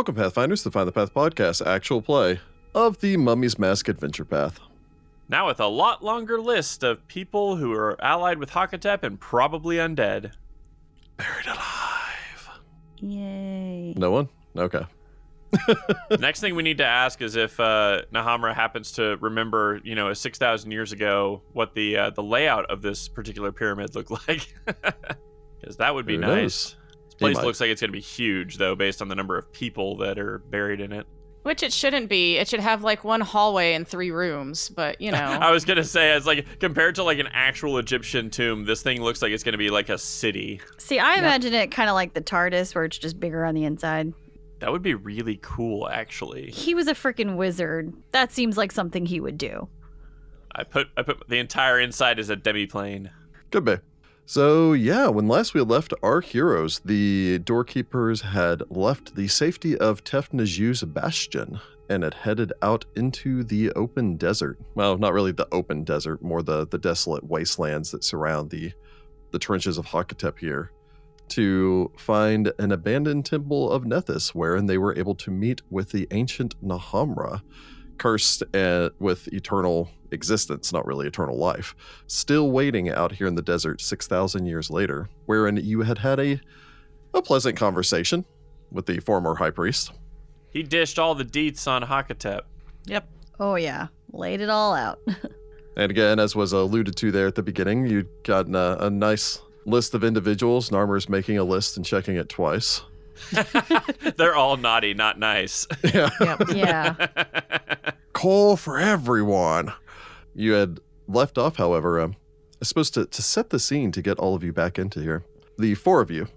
Welcome, Pathfinders, to Find the Path podcast, actual play of the Mummy's Mask Adventure Path. Now with a lot longer list of people who are allied with Hakotep and probably undead. Buried alive. Yay. No one? Okay. Next thing we need to ask is if uh, Nahamra happens to remember, you know, 6,000 years ago, what the uh, the layout of this particular pyramid looked like. Because that would be Who nice. knows? This place might. looks like it's going to be huge, though, based on the number of people that are buried in it. Which it shouldn't be. It should have like one hallway and three rooms, but you know. I was gonna say, as like compared to like an actual Egyptian tomb, this thing looks like it's gonna be like a city. See, I imagine it kind of like the TARDIS, where it's just bigger on the inside. That would be really cool, actually. He was a freaking wizard. That seems like something he would do. I put I put the entire inside as a demiplane. Could be. So, yeah, when last we left our heroes, the doorkeepers had left the safety of Tefnaju's bastion and had headed out into the open desert. Well, not really the open desert, more the, the desolate wastelands that surround the, the trenches of Hakotep here, to find an abandoned temple of Nethys, wherein they were able to meet with the ancient Nahamra, cursed uh, with eternal existence, not really eternal life still waiting out here in the desert 6,000 years later, wherein you had had a, a pleasant conversation with the former high priest. He dished all the deets on Hakotep. yep. Oh, yeah. Laid it all out. And again, as was alluded to there at the beginning, you'd gotten a, a nice list of individuals. Narmer's making a list and checking it twice. They're all naughty, not nice. Yeah. yeah. Coal for everyone. You had left off, however, um, I suppose to, to set the scene to get all of you back into here. The four of you,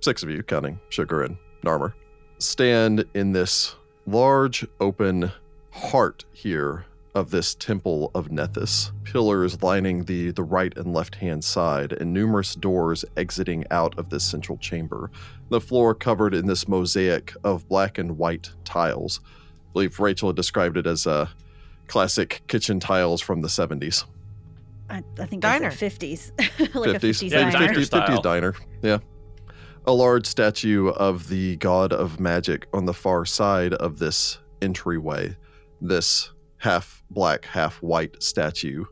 six of you, counting Sugar and Narmer, stand in this large open heart here of this temple of Nethys. Pillars lining the, the right and left hand side, and numerous doors exiting out of this central chamber. The floor covered in this mosaic of black and white tiles. I believe Rachel described it as uh, classic kitchen tiles from the 70s. I, I think Diner. that's like 50s. like a 50s. 50s Yeah, diner. diner 50s, style. 50s diner. Yeah. A large statue of the god of magic on the far side of this entryway. This half black, half white statue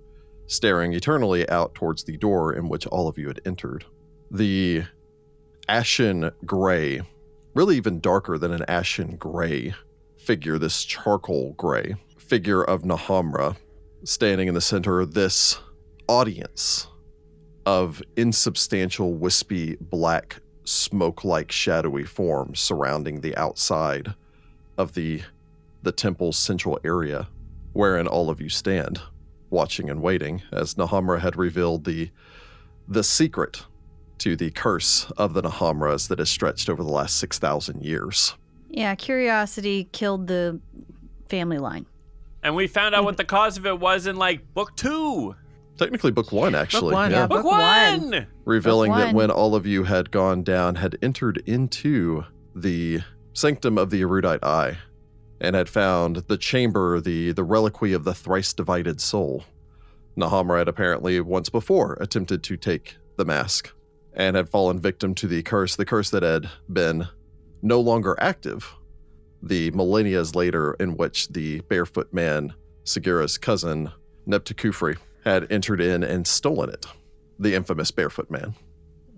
staring eternally out towards the door in which all of you had entered. The ashen gray, really even darker than an ashen gray figure, this charcoal gray figure of Nahamra standing in the center of this audience of insubstantial, wispy, black, smoke like, shadowy forms surrounding the outside of the, the temple's central area, wherein all of you stand, watching and waiting, as Nahamra had revealed the, the secret to the curse of the Nahamras that has stretched over the last 6,000 years. Yeah, curiosity killed the family line. And we found out what the cause of it was in like book two. Technically, book one, actually. one, yeah. yeah. Book, Book one. one. revealing Book that when all of you had gone down, had entered into the sanctum of the erudite eye, and had found the chamber, the the reliquary of the thrice divided soul. Nahamra had apparently once before attempted to take the mask, and had fallen victim to the curse, the curse that had been no longer active. The millennias later, in which the barefoot man, Segura's cousin, Neptukufri, had entered in and stolen it the infamous barefoot man.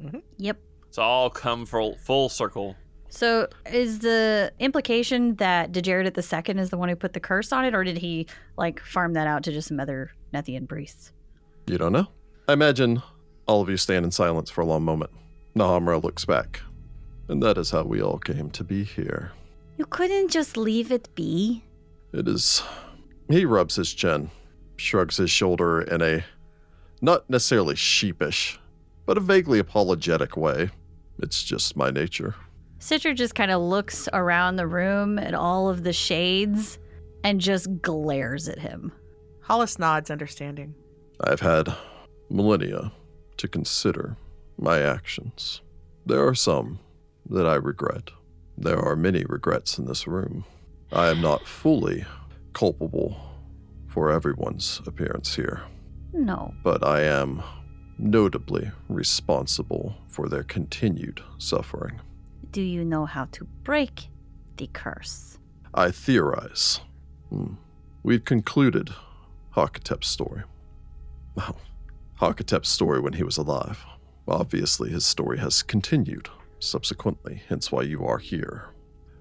Mm-hmm. Yep. It's all come full full circle. So is the implication that Dejared the second is the one who put the curse on it, or did he like farm that out to just some other Nethian priests? You don't know? I imagine all of you stand in silence for a long moment. Nahamra looks back. And that is how we all came to be here. You couldn't just leave it be. It is. He rubs his chin, shrugs his shoulder in a not necessarily sheepish, but a vaguely apologetic way. It's just my nature. Citra just kind of looks around the room at all of the shades and just glares at him. Hollis nods, understanding. I've had millennia to consider my actions. There are some that I regret. There are many regrets in this room. I am not fully culpable for everyone's appearance here, No. but I am notably responsible for their continued suffering. Do you know how to break the curse? I theorize. Hmm. We'd concluded Hakotep's story. Well, Hakotep's story when he was alive. Obviously, his story has continued subsequently, hence why you are here.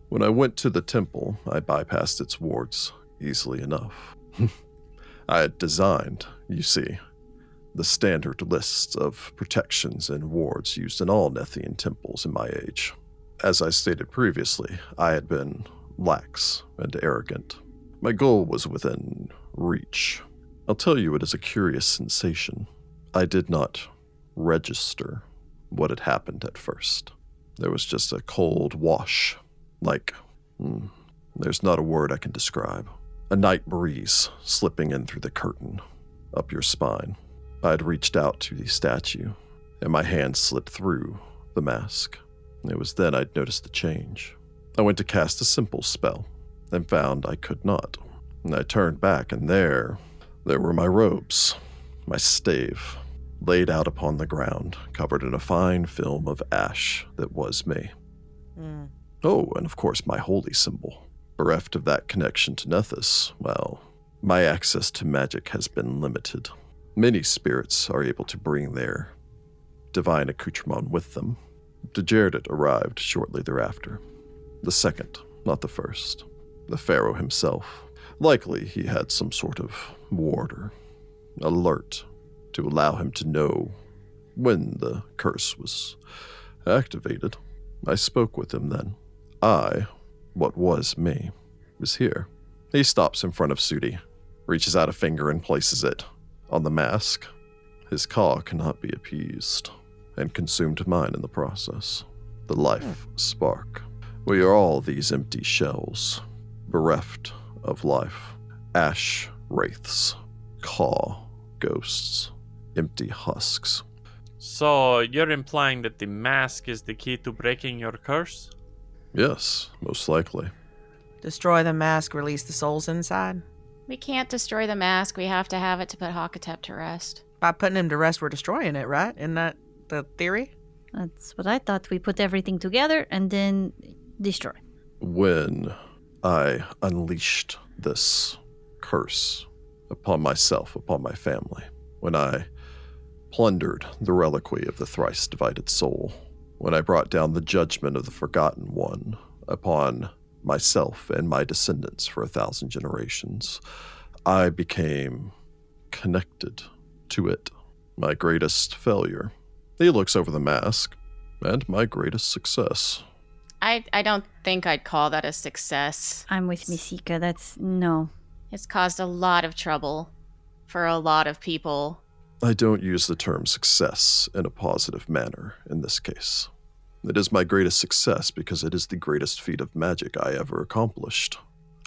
When I went to the temple, I bypassed its wards easily enough. I had designed, you see, the standard lists of protections and wards used in all Nethian temples in my age. As I stated previously, I had been lax and arrogant. My goal was within reach. I'll tell you, it is a curious sensation. I did not register what had happened at first. There was just a cold wash, like, hmm, there's not a word I can describe. A night breeze slipping in through the curtain, up your spine. I had reached out to the statue, and my hand slid through the mask. It was then I'd noticed the change. I went to cast a simple spell, and found I could not. And I turned back, and there, there were my robes, my stave, laid out upon the ground, covered in a fine film of ash that was me. Mm. Oh, and of course, my holy symbol. Bereft of that connection to Nethys, well, my access to magic has been limited. Many spirits are able to bring their divine accoutrement with them. Djederet arrived shortly thereafter. The second, not the first. The Pharaoh himself. Likely he had some sort of warder, alert to allow him to know when the curse was activated. I spoke with him then. I, what was me, was here. He stops in front of Sudi, reaches out a finger and places it on the mask. His ka cannot be appeased, and consumed mine in the process. The life spark. We are all these empty shells, bereft of life. Ash wraiths, ka ghosts, empty husks. So you're implying that the mask is the key to breaking your curse? Yes, most likely. Destroy the mask, release the souls inside. We can't destroy the mask. We have to have it to put Hakotep to rest. By putting him to rest, we're destroying it, right? Isn't that the theory? That's what I thought. We put everything together and then destroy. When I unleashed this curse upon myself, upon my family, when I plundered the reliquary of the thrice divided soul, when I brought down the judgment of the forgotten one upon myself and my descendants for a thousand generations, I became connected to it. My greatest failure. He looks over the mask, and my greatest success. I, I don't think I'd call that a success. I'm with Misika. That's no. It's caused a lot of trouble for a lot of people. I don't use the term success in a positive manner in this case. It is my greatest success because it is the greatest feat of magic I ever accomplished.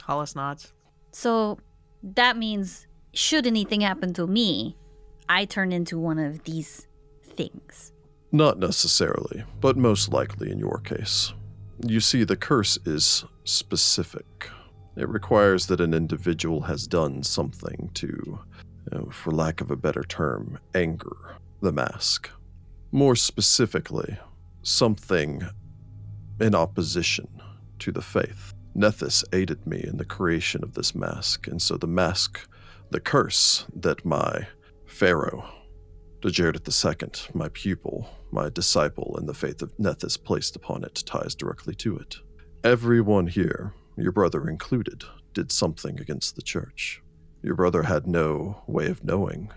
Hollis nods. So that means, should anything happen to me, I turn into one of these things. Not necessarily, but most likely in your case. You see, the curse is specific. It requires that an individual has done something to, know, for lack of a better term, anger the mask. More specifically, something in opposition to the faith. Nethys aided me in the creation of this mask, and so the mask, the curse that my pharaoh, Djederet II, my pupil, my disciple in the faith of Nethys, placed upon it ties directly to it. Everyone here, your brother included, did something against the church. Your brother had no way of knowing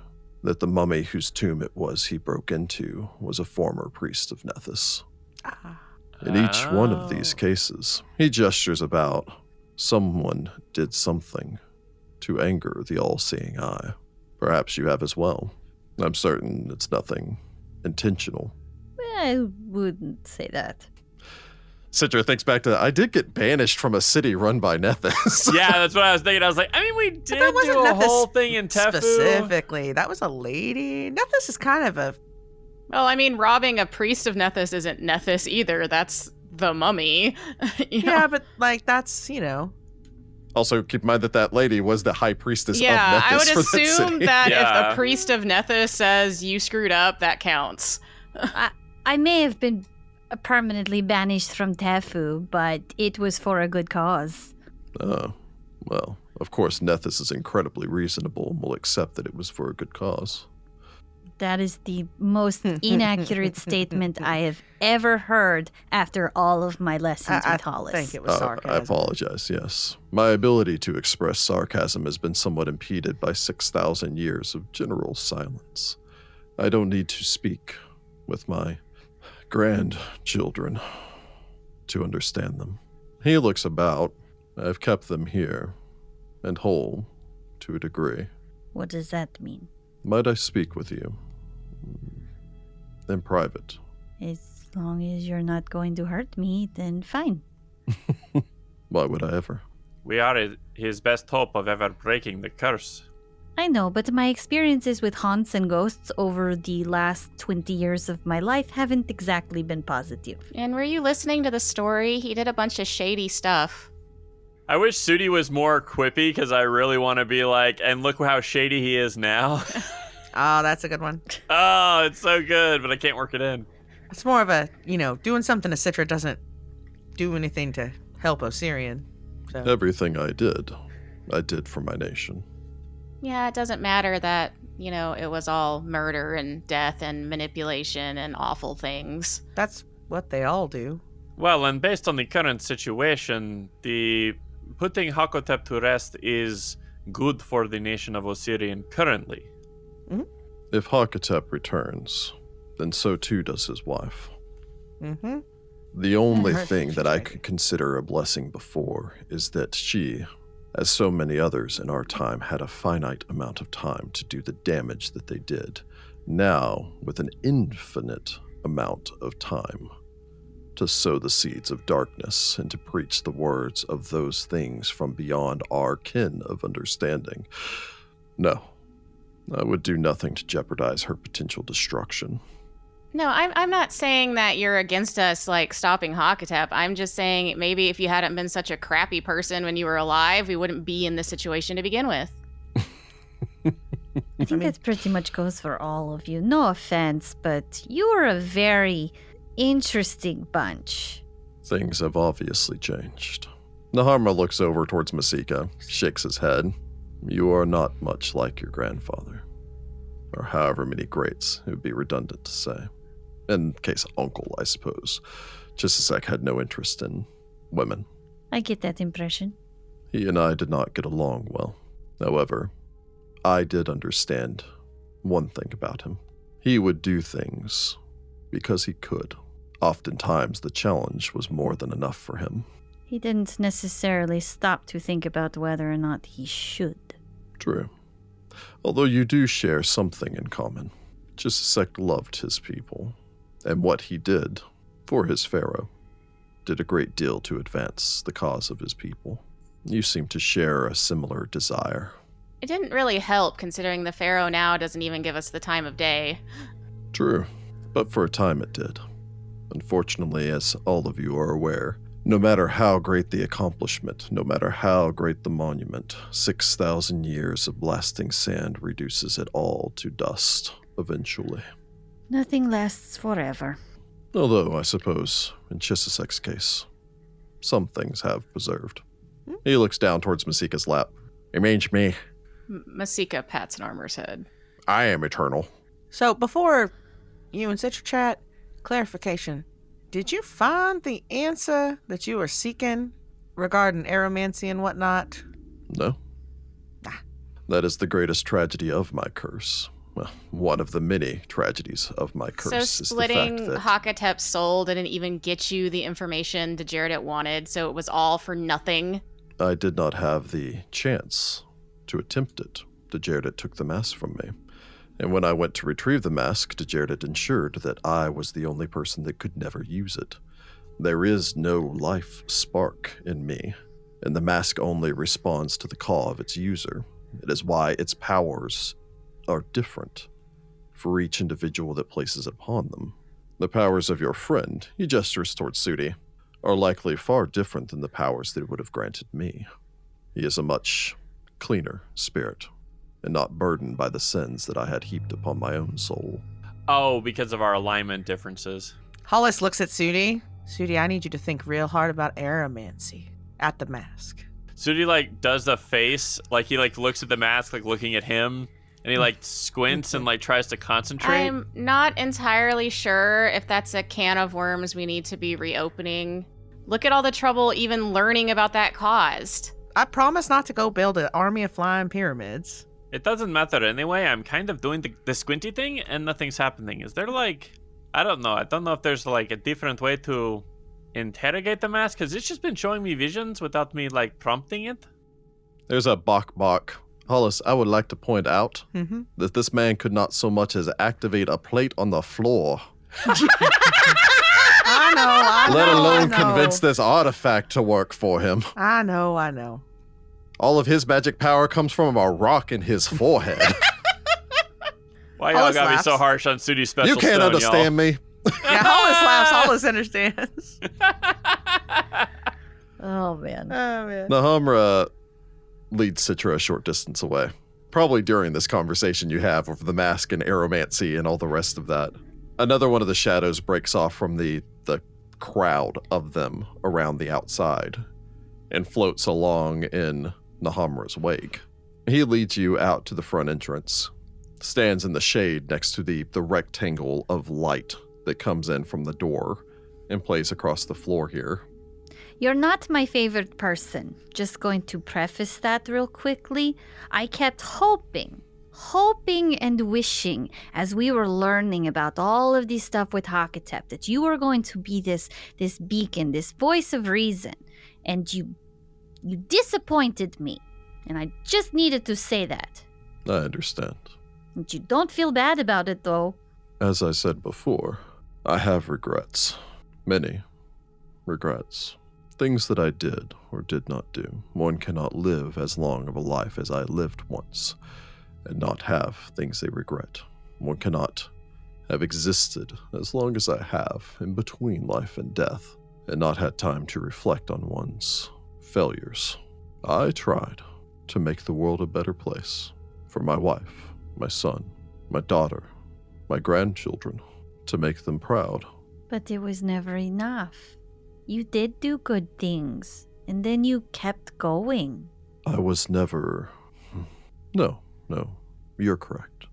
that the mummy whose tomb it was he broke into was a former priest of Nethys. Ah. In each one of these Oh. cases, he gestures about someone did something to anger the all seeing eye. Perhaps you have as well. I'm certain it's nothing intentional. I wouldn't say that. Citra thinks back to that. I did get banished from a city run by Nethys. yeah, that's what I was thinking. I was like, I mean, we did that wasn't do a Nethys whole thing in Tephu. Specifically, that was a lady. Nethys is kind of a. Well, I mean, robbing a priest of Nethys isn't Nethys either. That's the mummy. you know? Yeah, but like that's you know. also, keep in mind that that lady was the high priestess Yeah, of Nethys I would for that assume city. that if Yeah. a priest of Nethys says you screwed up, that counts. I, I may have been permanently banished from Tephu, but it was for a good cause. Oh, well, of course, Nethys is incredibly reasonable and will accept that it was for a good cause. That is the most inaccurate statement I have ever heard after all of my lessons I, I with Hollis. think it was Uh. I apologize, yes. My ability to express sarcasm has been somewhat impeded by 6,000 years of general silence. I don't need to speak with my grandchildren to understand them. He looks about. I've kept them here and whole to a degree. What does that mean? Might I speak with you? In private. As long as you're not going to hurt me, then fine. Why would I ever? We are his best hope of ever breaking the curse. I know, but my experiences with haunts and ghosts over the last 20 years of my life haven't exactly been positive. And were you listening to the story? He did a bunch of shady stuff. I wish Sudi was more quippy because I really want to be like, and look how shady he is now. Oh, that's a good one. oh, it's so good, but I can't work it in. It's more of a, you know, doing something to Citra doesn't do anything to help Osirion. So Everything I did, I did for my nation. Yeah, it doesn't matter that, you know, it was all murder and death and manipulation and awful things. that's what they all do. Well, and based on the current situation, the putting Hakotep to rest is good for the nation of Osirion currently. If Hakotep returns, then so too does his wife. Mm-hmm. The only heard thing that I could consider a blessing before is that she, as so many others in our time, had a finite amount of time to do the damage that they did. Now, with an infinite amount of time to sow the seeds of darkness and to preach the words of those things from beyond our kin of understanding. No, I would do nothing to jeopardize her potential destruction. No, I'm, I'm not saying that you're against us, like, stopping Hakotep. I'm just saying maybe if you hadn't been such a crappy person when you were alive, we wouldn't be in this situation to begin with. I think that pretty much goes for all of you. No offense, but you are a very interesting bunch. Things have obviously changed. Naharma looks over towards Masika, shakes his head. You are not much like your grandfather. Or however many greats, it would be redundant to say. In case uncle, I suppose. Just Chisisek had no interest in women. I get that impression. He and I did not get along well. However, I did understand one thing about him. He would do things because he could. Oftentimes, the challenge was more than enough for him. He didn't necessarily stop to think about whether or not he should. True. Although you do share something in common. Just a Chisisek loved his people, and what he did for his pharaoh did a great deal to advance the cause of his people. You seem to share a similar desire. It didn't really help considering the Pharaoh now doesn't even give us the time of day. True, but for a time it did. Unfortunately, as all of you are aware, no matter how great the accomplishment, no matter how great the monument, 6,000 years of blasting sand reduces it all to dust eventually. Nothing lasts forever. Although, I suppose, in Chisisek's case, some things have preserved. He looks down towards Masika's lap. It means me. M- Masika pats Narmer's head. I am eternal. So before you and Citra chat, clarification. Did you find the answer that you were seeking regarding aeromancy and whatnot? No. Ah. That is the greatest tragedy of my curse. Well, one of the many tragedies of my curse so is the splitting fact that Hakotep's soul didn't even get you the information the Jared wanted, so it was all for nothing. I did not have the chance to attempt it. Djederet took the mask from me. And when I went to retrieve the mask, Djederet ensured that I was the only person that could never use it. There is no life spark in me, and the mask only responds to the call of its user. It is why its powers are different for each individual that places it upon them. The powers of your friend, he gestures towards Sudi, are likely far different than the powers that it would have granted me. He is a much cleaner spirit, and not burdened by the sins that I had heaped upon my own soul. Oh, because of our alignment differences. Hollis looks at Sudi. Sudi, I need you to think real hard about aeromancy at the mask. Sudi like does the face, like he like looks at the mask, like looking at him, and he like squints and like tries to concentrate. I'm not entirely sure if that's a can of worms we need to be reopening. Look at all the trouble even learning about that caused. I promise not to go build an army of flying pyramids. It doesn't matter anyway. I'm kind of doing the, the squinty thing and nothing's happening. Is there like, I don't know. I don't know if there's like a different way to interrogate the mask because it's just been showing me visions without me like prompting it. There's a bok bok. Hollis, I would like to point out Mm-hmm. that this man could not so much as activate a plate on the floor, I know, I let know, alone I know. convince this artifact to work for him. I know, I know. All of his magic power comes from a rock in his forehead. Why y'all Hollis gotta be so harsh on Sudi's special you can't stone, understand me. Yeah, Hollis laughs. Hollis understands. Oh man. Oh man. Nahamra leads Citra a short distance away. Probably during this conversation you have over the mask and aeromancy and all the rest of that. Another one of the shadows breaks off from the, the crowd of them around the outside and floats along in Nahamra's wake. He leads you out to the front entrance, stands in the shade next to the, the rectangle of light that comes in from the door and plays across the floor here. You're not my favorite person. Just going to preface that real quickly. I kept hoping, hoping and wishing as we were learning about all of this stuff with Hakotep that you were going to be this this beacon, this voice of reason. And you you disappointed me. And I just needed to say that. I understand. And you don't feel bad about it though. As I said before, I have regrets. Many regrets. Things that I did or did not do. One cannot live as long of a life as I lived once and not have things they regret. One cannot have existed as long as I have in between life and death and not had time to reflect on one's failures. I tried to make the world a better place for my wife, my son, my daughter, my grandchildren, to make them proud. But it was never enough. You did do good things, and then you kept going. I was never. No, no, you're correct.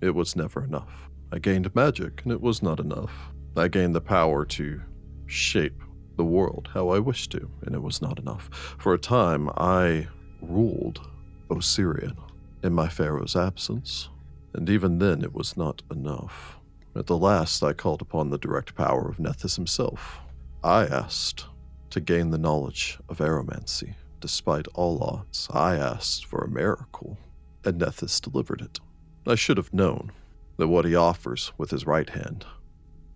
It was never enough. I gained magic, and it was not enough. I gained the power to shape the world how I wished to, and it was not enough. For a time, I ruled Osirion in my pharaoh's absence, and even then it was not enough. At the last, I called upon the direct power of Nethys himself. I asked to gain the knowledge of aeromancy. Despite all odds, I asked for a miracle, and Nethys delivered it. I should have known that what he offers with his right hand,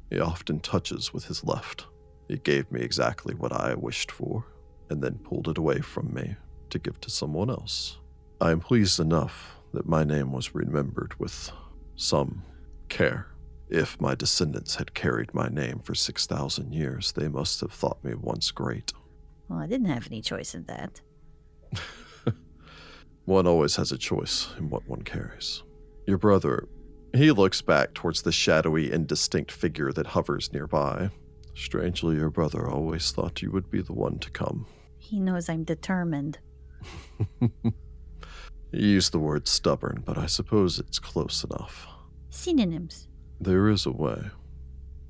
he often touches with his left. He gave me exactly what I wished for, and then pulled it away from me to give to someone else. I am pleased enough that my name was remembered with some care. If my descendants had carried my name for 6,000 years, they must have thought me once great. Well, I didn't have any choice in that. One always has a choice in what one carries. Your brother, he looks back towards the shadowy, indistinct figure that hovers nearby. Strangely, your brother always thought you would be the one to come. He knows I'm determined. You used the word stubborn, but I suppose it's close enough. Synonyms. There is a way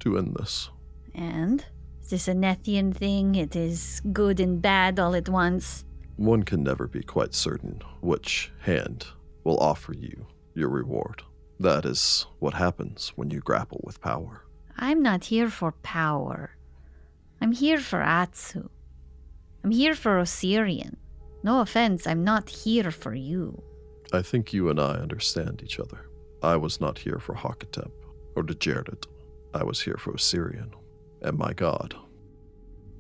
to end this. And? Is this a Nethian thing? It is good and bad all at once. One can never be quite certain which hand will offer you your reward. That is what happens when you grapple with power. I'm not here for power. I'm here for Atsu. I'm here for Osirion. No offense, I'm not here for you. I think you and I understand each other. I was not here for Hakotep or Djederet. I was here for Osirion and my god.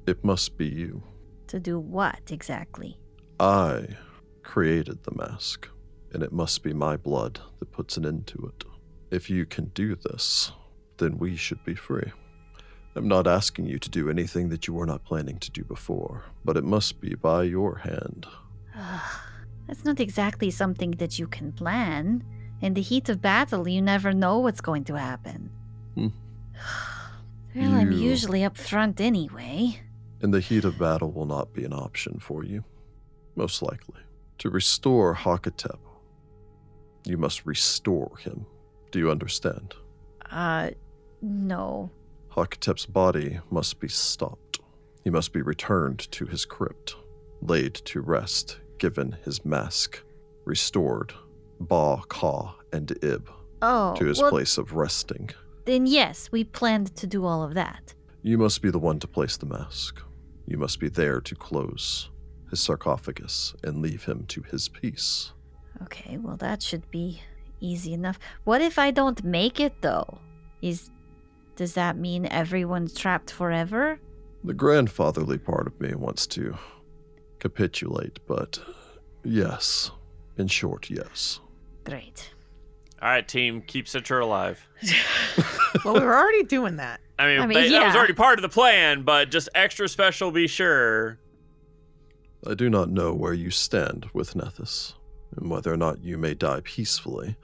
It must be you. To do what exactly? I created the mask, and it must be my blood that puts an end to it. If you can do this, then we should be free. I'm not asking you to do anything that you were not planning to do before, but it must be by your hand. That's not exactly something that you can plan. In the heat of battle, you never know what's going to happen. Hmm. Well, I'm usually up front anyway. And the heat of battle will not be an option for you. Most likely. To restore Hakotep, you must restore him. Do you understand? Uh, no. Hakotep's body must be stopped. He must be returned to his crypt, laid to rest, given his mask, restored, Ba, Ka, and Ib Oh, to his well, place of resting. then yes, we planned to do all of that. You must be the one to place the mask. You must be there to close his sarcophagus and leave him to his peace. Okay, well that should be easy enough. What if I don't make it though? Is does that mean everyone's trapped forever? The grandfatherly part of me wants to capitulate, but yes, in short, yes. Great. All right, team, keep Citra alive. well, we were already doing that. I mean, I mean, they- that was already part of the plan, but just extra special, be sure. I do not know where you stand with Nethys, and whether or not you may die peacefully,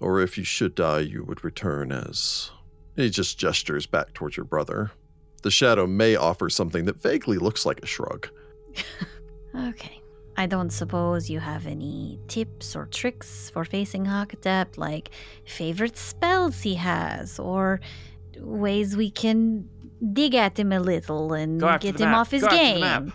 or if you should die, you would return as. He just gestures back towards your brother. The shadow may offer something that vaguely looks like a shrug. Okay. I don't suppose you have any tips or tricks for facing Hakotep, like favorite spells he has, or ways we can dig at him a little and get him map. off his Go game.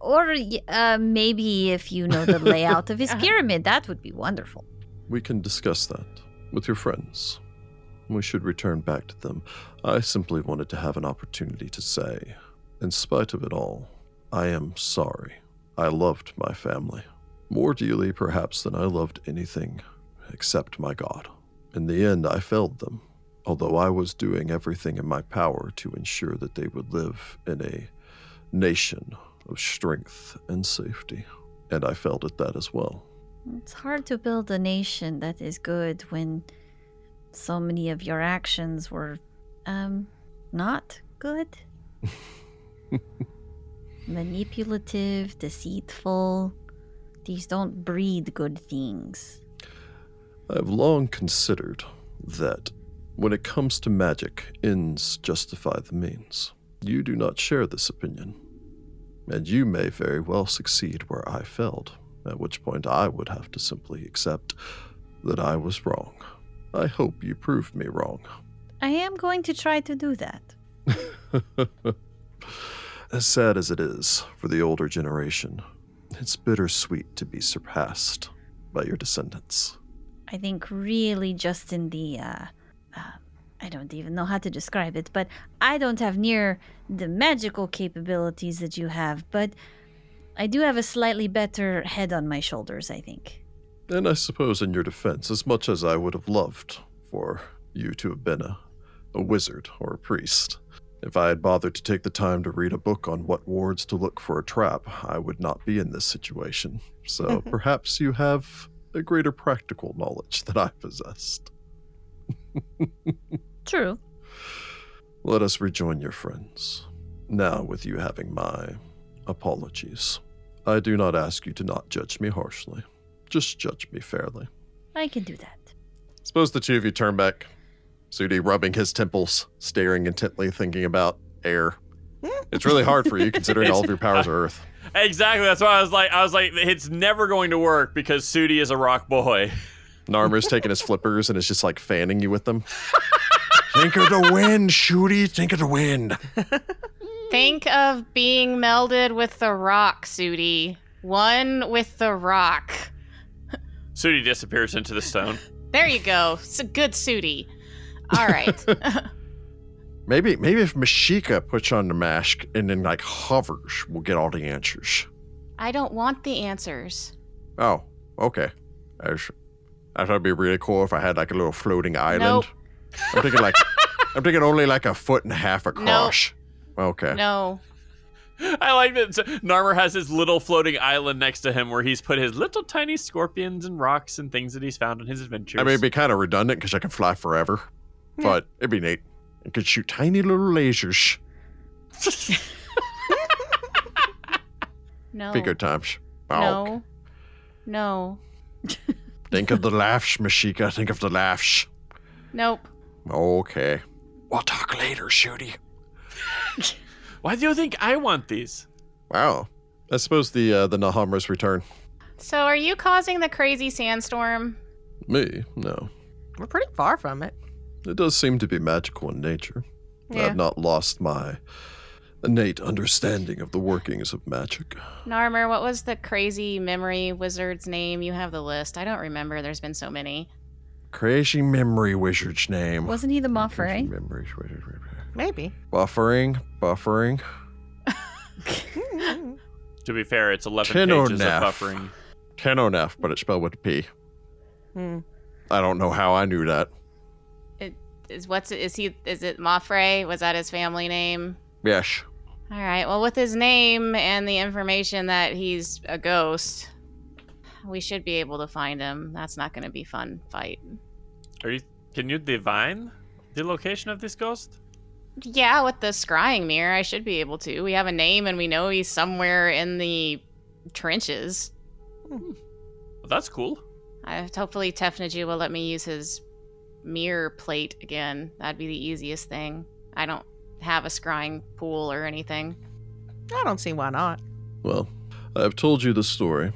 Or uh, maybe if you know the layout of his pyramid, that would be wonderful. We can discuss that with your friends. We should return back to them. I simply wanted to have an opportunity to say, in spite of it all, I am sorry. I loved my family. More dearly, perhaps, than I loved anything except my God. In the end, I failed them, although I was doing everything in my power to ensure that they would live in a nation of strength and safety. And I failed at that as well. It's hard to build a nation that is good when so many of your actions were, um, not good. Manipulative, deceitful. These don't breed good things. I have long considered that when it comes to magic, ends justify the means. You do not share this opinion, and you may very well succeed where I failed, at which point I would have to simply accept that I was wrong. I hope you proved me wrong. I am going to try to do that. As sad as it is for the older generation, it's bittersweet to be surpassed by your descendants. I think really just in the uh, uh I don't even know how to describe it, but I don't have near the magical capabilities that you have, but I do have a slightly better head on my shoulders, I think. And I suppose, in your defense, as much as I would have loved for you to have been a, a wizard or a priest, if I had bothered to take the time to read a book on what wards to look for a trap, I would not be in this situation. So mm-hmm. perhaps you have a greater practical knowledge than I possessed. True. Let us rejoin your friends. Now, with you having my apologies, I do not ask you to not judge me harshly. Just judge me fairly. I can do that. Suppose the two of you turn back. Sudi rubbing his temples, staring intently, thinking about air. Hmm. It's really hard for you considering all of your powers are earth. Exactly. That's why I was like, I was like, it's never going to work because Sudi is a rock boy. Narmer's taking his flippers and is just like fanning you with them. think of the wind, Shooty. Think of the wind. Think of being melded with the rock, Sudi. One with the rock. Sudi disappears into the stone. There you go. It's a good Sudi. All right. Maybe, maybe if Mashika puts on the mask and then like hovers, we'll get all the answers. I don't want the answers. Oh, okay. I, was, I thought it'd be really cool if I had like a little floating island. Nope. I'm thinking like, I'm thinking only like a foot and a half across. Okay. No. I like that Narmer has his little floating island next to him where he's put his little tiny scorpions and rocks and things that he's found on his adventures. I mean, it'd be kind of redundant because I can fly forever, but it'd be neat. I could shoot tiny little lasers. No. Be good times. No. No. Think of the laughs, Mashika. Think of the laughs. Nope. Okay. We'll talk later, Shooty. Why do you think I want these? Wow. I suppose the uh, the Nahamras return. So, are you causing the crazy sandstorm? Me? No. We're pretty far from it. It does seem to be magical in nature. Yeah. I've not lost my innate understanding of the workings of magic. Narmer, what was the crazy memory wizard's name? You have the list. I don't remember. There's been so many. Crazy memory wizard's name. Wasn't he the Crazy Moffrey? memory wizard. Maybe. Buffering, buffering. To be fair, it's 11 Tenonef. pages of buffering. Tenonef, but it's spelled with a P. Hmm. I don't know how I knew that. Is what's is he? Is it Moffrey? Was that his family name? Yes. All right. Well, with his name and the information that he's a ghost, we should be able to find him. That's not going to be fun fight. Are you? Can you divine the location of this ghost? Yeah, with the scrying mirror, I should be able to. We have a name and we know he's somewhere in the trenches. Well, that's cool. I, hopefully, Tefnaju will let me use his mirror plate again. That'd be the easiest thing. I don't have a scrying pool or anything. I don't see why not. Well, I have told you the story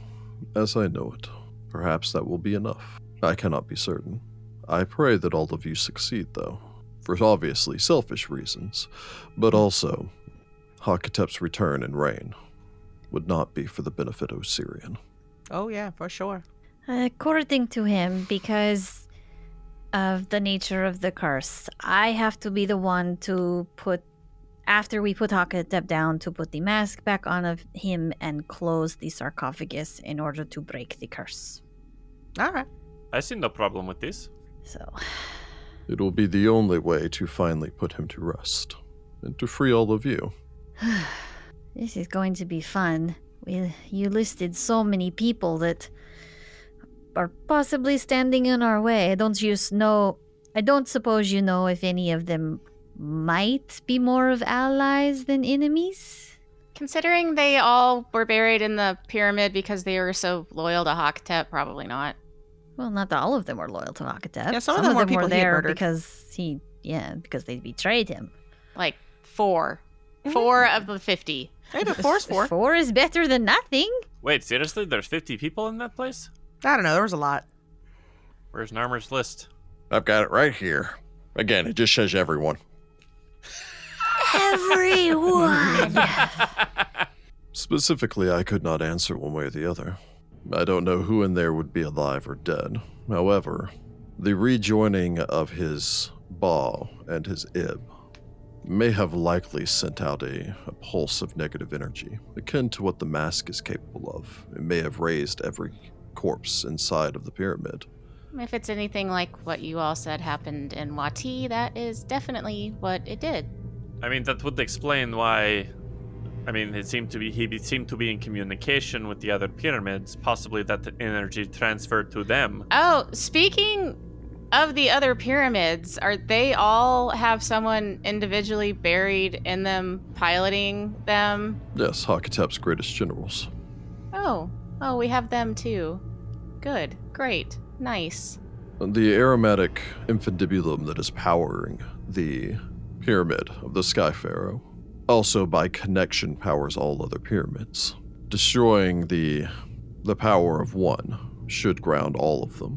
as I know it. Perhaps that will be enough. I cannot be certain. I pray that all of you succeed, though, for obviously selfish reasons, but also Hakotep's return and reign would not be for the benefit of Syrian. Oh yeah, for sure. According to him, because of the nature of the curse, I have to be the one to put, after we put Hakotep down, to put the mask back on of him and close the sarcophagus in order to break the curse. All right. I see no problem with this. So, It will be the only way to finally put him to rest and to free all of you. this is going to be fun. We, you listed so many people that are possibly standing in our way. I don't just know. I don't suppose you know if any of them might be more of allies than enemies. Considering they all were buried in the pyramid because they were so loyal to Hakotep, probably not. Well, not all of them were loyal to Akatep. Yeah, some of them were people he had there murdered. because he, yeah, because they betrayed him. Like 4 mm-hmm. Four of the 50. Hey, but four's four. Four is better than nothing. Wait, seriously? There's 50 people in that place? I don't know. There was a lot. Where's Narmer's list? I've got it right here. Again, it just says everyone. Everyone. Specifically, I could not answer one way or the other. I don't know who in there would be alive or dead. However, the rejoining of his Ba and his Ib may have likely sent out a, a pulse of negative energy, akin to what the mask is capable of. It may have raised every corpse inside of the pyramid. If it's anything like what you all said happened in Wati, that is definitely what it did. I mean, that would explain why. I mean, it seemed to be he seemed to be in communication with the other pyramids. Possibly that the energy transferred to them. Oh, speaking of the other pyramids, are they all have someone individually buried in them piloting them? Yes, Hakotep's greatest generals. Oh, oh, we have them too. Good, great, nice. The aeromantic infundibulum that is powering the pyramid of the Sky Pharaoh also by connection powers all other pyramids. Destroying the the power of one should ground all of them.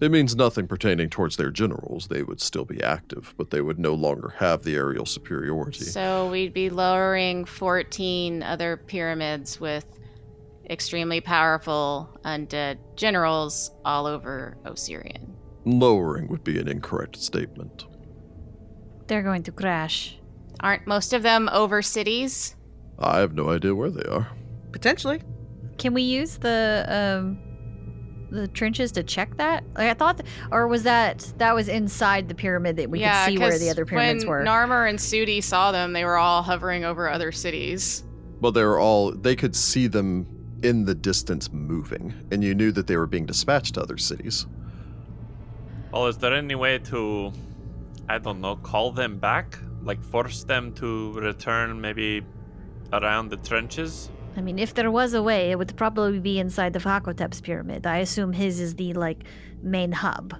It means nothing pertaining towards their generals. They would still be active, but they would no longer have the aerial superiority. So we'd be lowering 14 other pyramids with extremely powerful undead generals all over Osirion. Lowering would be an incorrect statement. They're going to crash. Aren't most of them over cities? I have no idea where they are. Potentially. Can we use the um the trenches to check that? Like I thought, or was that that was inside the pyramid that we yeah, could see where the other pyramids when were? Narmer and Sudi saw them, they were all hovering over other cities. Well, they were all, they could see them in the distance moving, and you knew that they were being dispatched to other cities. Well, is there any way to, I don't know, call them back? Like force them to return maybe around the trenches? I mean, if there was a way, it would probably be inside of Hakotep's pyramid. I assume his is the like main hub.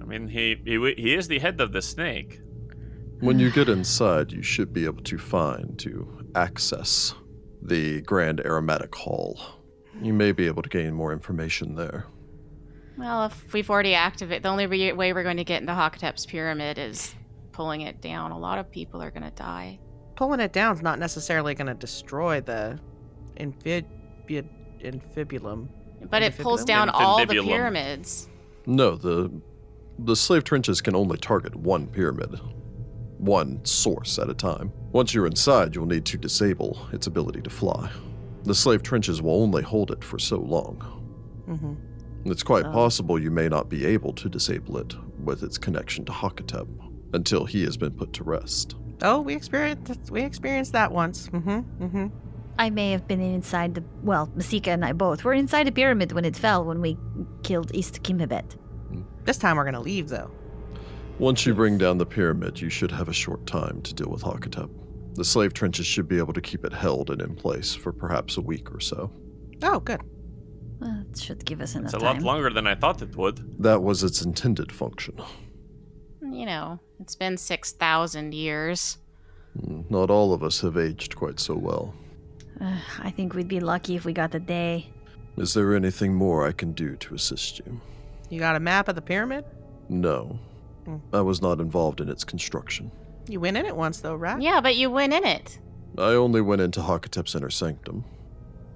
I mean, he he, he is the head of the snake. When you get inside, you should be able to find to access the Grand Aeromantic Hall. You may be able to gain more information there. Well, if we've already activated, the only re- way we're going to get into Hakotep's pyramid is pulling it down. A lot of people are going to die. Pulling it down's not necessarily going to destroy the amphibia infundibulum. But it pulls Infundibulum? down all the pyramids. No, the the slave trenches can only target one pyramid, one source at a time. Once you're inside, you'll need to disable its ability to fly. The slave trenches will only hold it for so long. Mm-hmm. It's quite Oh. possible you may not be able to disable it with its connection to Hakotep until he has been put to rest. Oh, we experienced we experienced that once. Mm-hmm. Mm-hmm. I may have been inside the. Well, Masika and I both were inside the pyramid when it fell when we killed East Kimibet. This time we're gonna leave though. Once you bring down the pyramid, you should have a short time to deal with Hakotep. The slave trenches should be able to keep it held and in place for perhaps a week or so. Oh, good. Well, it should give us enough It's a time. lot longer than I thought it would. That was its intended function. You know, it's been 6,000 years. Mm, Not all of us have aged quite so well. Uh, I think we'd be lucky if we got a day. Is there anything more I can do to assist you? You got a map of the pyramid? No. I was not involved in its construction. You went in it once though, right? Yeah, but you went in it. I only went into Hakotep's inner sanctum.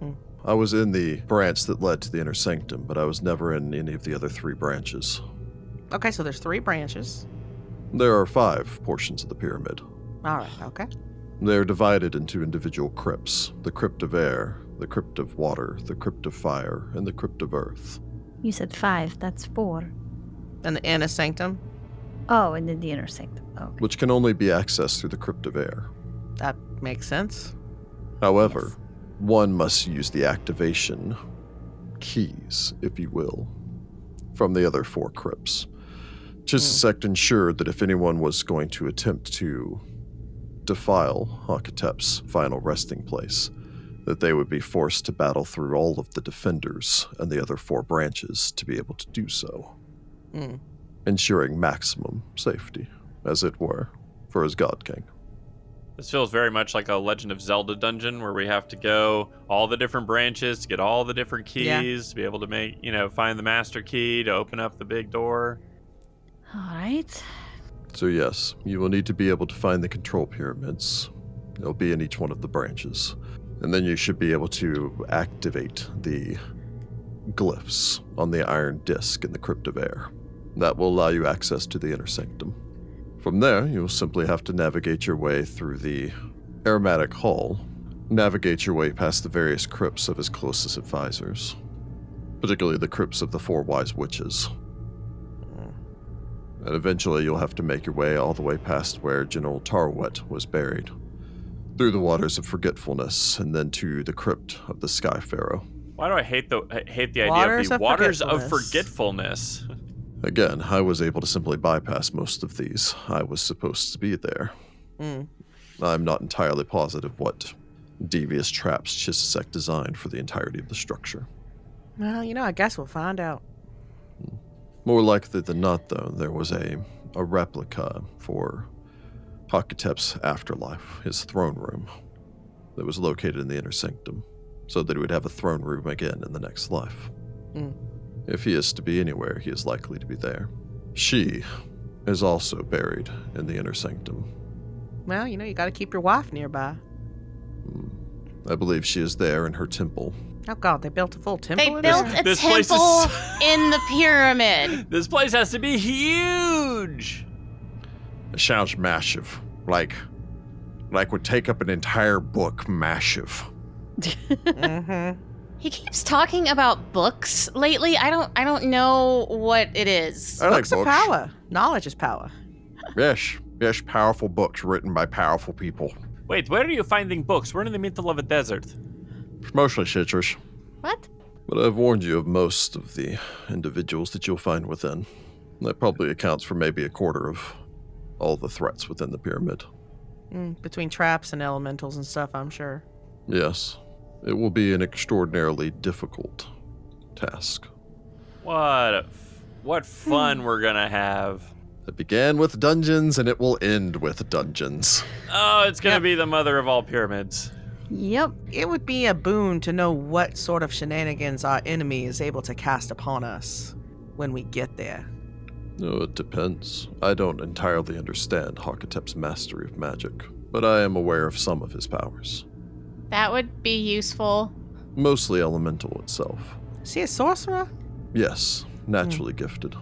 Hmm. I was in the branch that led to the inner sanctum, but I was never in any of the other three branches. Okay, so there's three branches. There are five portions of the pyramid. All right. Okay. They are divided into individual crypts the crypt of air, the crypt of water, the crypt of fire, and the crypt of earth. You said five. That's four. And the inner sanctum. Oh, and then the inner sanctum. Okay. which can only be accessed through the crypt of air. That makes sense. However, Yes. one must use the activation keys, if you will, from the other four crypts. Chisisek ensured that if anyone was going to attempt to defile Hakotep's final resting place, that they would be forced to battle through all of the defenders and the other four branches to be able to do so, Hmm. Ensuring maximum safety, as it were, for his God King. This feels very much like a Legend of Zelda dungeon where we have to go all the different branches to get all the different keys Yeah. to be able to make, you know, find the master key to open up the big door. All right. So, yes, you will need to be able to find the control pyramids. They'll be in each one of the branches. And then you should be able to activate the glyphs on the iron disc in the Crypt of Air. That will allow you access to the inner sanctum. From there, you'll simply have to navigate your way through the aeromantic hall, navigate your way past the various crypts of his closest advisors, particularly the crypts of the four wise witches. Hmm. And eventually you'll have to make your way all the way past where General Tarwet was buried, through the waters of forgetfulness, and then to the crypt of the Sky Pharaoh. Why do I hate the hate the idea Waters of the of waters of forgetfulness. Again, I was able to simply bypass most of these. I was supposed to be there. Hmm. I'm not entirely positive what devious traps Chisisek designed for the entirety of the structure. Well, you know, I guess we'll find out. More likely than not, though, there was a, a replica for Hakotep's afterlife, his throne room, that was located in the inner sanctum, so that he would have a throne room again in the next life. Hmm. If he is to be anywhere, he is likely to be there. She is also buried in the inner sanctum. Well, you know, you got to keep your wife nearby. I believe she is there in her temple. Oh God, they built a full temple. They in built there? a This place is- temple in the pyramid. This place has to be huge. It sounds massive, like, like would take up an entire book. Massive. Mhm. He keeps talking about books lately. I don't I don't know what it is. I like Books of power. Knowledge is power. Yes, yes, powerful books written by powerful people. Wait, where are you finding books? We're in the middle of a desert. Mostly citrus. What? But I've warned you of most of the individuals that you'll find within. That probably accounts for maybe a quarter of all the threats within the pyramid. Mm, between traps and elementals and stuff, I'm sure. Yes, it will be an extraordinarily difficult task. What a f- what fun we're gonna have. It began with dungeons and it will end with dungeons. Oh, it's gonna Yep. be the mother of all pyramids. Yep. It would be a boon to know what sort of shenanigans our enemy is able to cast upon us when we get there. Oh, it depends. I don't entirely understand Hakotep's mastery of magic, but I am aware of some of his powers. That would be useful. Mostly elemental itself. Is he a sorcerer? Yes, naturally gifted.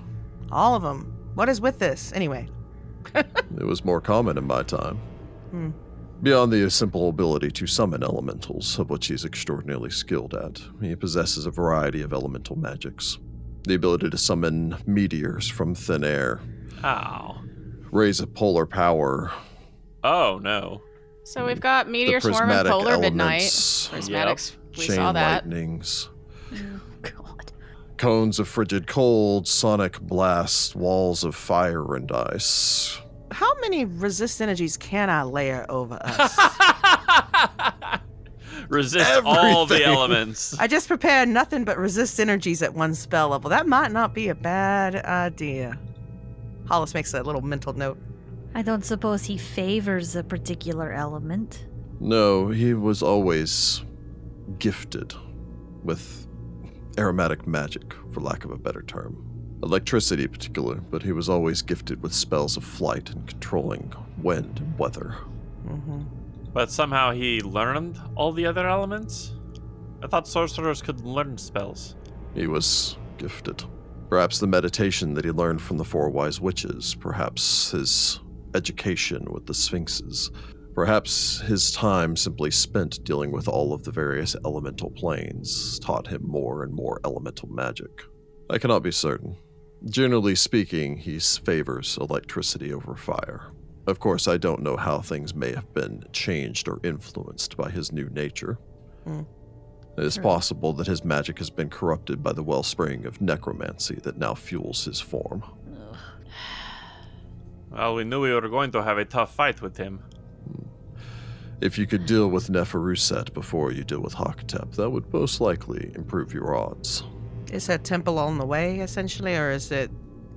All of them. What is with this, anyway? It was more common in my time. Hmm. Beyond the simple ability to summon elementals, of which he's extraordinarily skilled at, he possesses a variety of elemental magics. The ability to summon meteors from thin air, Oh. raise a polar power, Oh no. So we've got meteor the swarm and prismatic polar midnight. elements, Prismatics, we chain saw that. lightnings, God. cones of frigid cold, sonic blast, walls of fire and ice. How many resist energies can I layer over us? Resist all the elements. I just prepared nothing but resist energies at one spell level. That might not be a bad idea. Hollis makes a little mental note. I don't suppose he favors a particular element. No, he was always gifted with aeromantic magic, for lack of a better term. Electricity, in particular, but he was always gifted with spells of flight and controlling wind and weather. Mm-hmm. But somehow he learned all the other elements? I thought sorcerers could learn spells. He was gifted. Perhaps the meditation that he learned from the Four Wise Witches, perhaps his education with the Sphinxes, perhaps his time simply spent dealing with all of the various elemental planes taught him more and more elemental magic. I cannot be certain. Generally speaking, he favors electricity over fire. Of course, I don't know how things may have been changed or influenced by his new nature. Hmm. It is True. possible that his magic has been corrupted by the wellspring of necromancy that now fuels his form. Well, we knew we were going to have a tough fight with him. If you could deal with Neferuset before you deal with Hakotep, that would most likely improve your odds. Is her temple on the way, essentially, or is it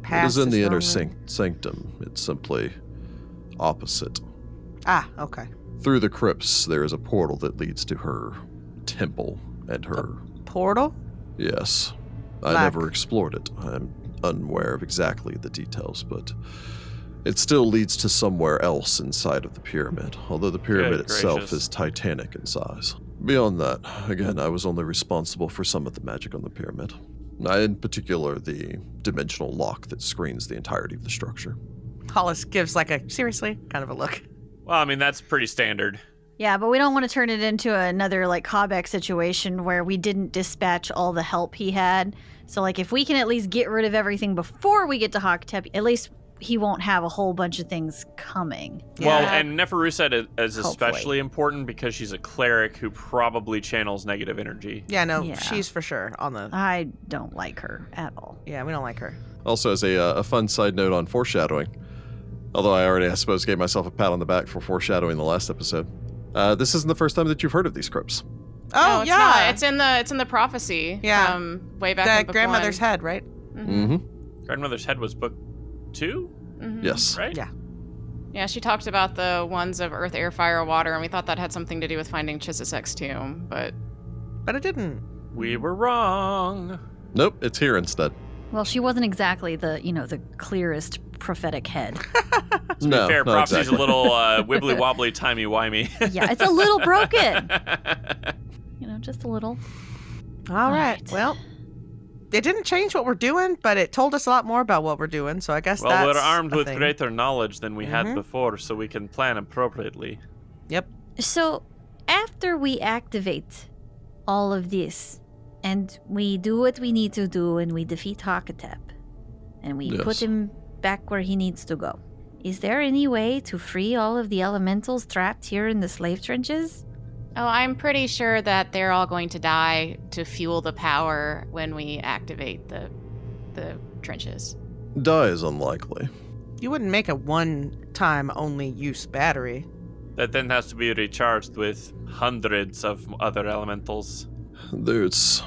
past it is in the inner moment? sanct- sanctum. It's simply opposite. Ah, okay. Through the crypts, there is a portal that leads to her temple and her. Portal? Yes. I never explored it. I'm unaware of exactly the details, but it still leads to somewhere else inside of the pyramid, although the pyramid Good itself gracious. is titanic in size. Beyond that, again, I was only responsible for some of the magic on the pyramid. I, in particular, the dimensional lock that screens the entirety of the structure. Hollis gives like a seriously kind of a look. Well, I mean, that's pretty standard. Yeah, but we don't want to turn it into another like Cobbeck situation where we didn't dispatch all the help he had. So like if we can at least get rid of everything before we get to Hakotep, at least he won't have a whole bunch of things coming. Well, and Neferuset is, is Hopefully. especially important because she's a cleric who probably channels negative energy. Yeah, no, Yeah. she's for sure on the. I don't like her at all. Yeah, we don't like her. Also, as a, uh, a fun side note on foreshadowing, although I already, I suppose, gave myself a pat on the back for foreshadowing the last episode, uh, this isn't the first time that you've heard of these crypts. Oh, no, it's yeah, not. It's in the it's in the prophecy. Yeah. From way back in that grandmother's one. head, right? Mhm. Mm-hmm. Grandmother's Head was book two, Mhm. Yes. right? Yeah. Yeah, she talked about the ones of earth, air, fire, water, and we thought that had something to do with finding Chisisek's tomb, but But it didn't. We were wrong. Nope, it's here instead. Well, she wasn't exactly the, you know, the clearest prophetic head. To no, be fair, Prophecy's exactly. a little uh, wibbly wobbly, timey wimey. yeah, it's a little broken. You know, just a little. All right. Right. Well, it didn't change what we're doing, but it told us a lot more about what we're doing. So I guess well, that's we're armed a with thing. greater knowledge than we had Mhm. before, so we can plan appropriately. Yep. So, after we activate all of this, and we do what we need to do, and we defeat Hakotep, and we put him back where he needs to go, is there any way to free all of the elementals trapped here in the slave trenches? Oh, I'm pretty sure that they're all going to die to fuel the power when we activate the the trenches. Die is unlikely. You wouldn't make a one-time only use battery. That then has to be recharged with hundreds of other elementals. There's.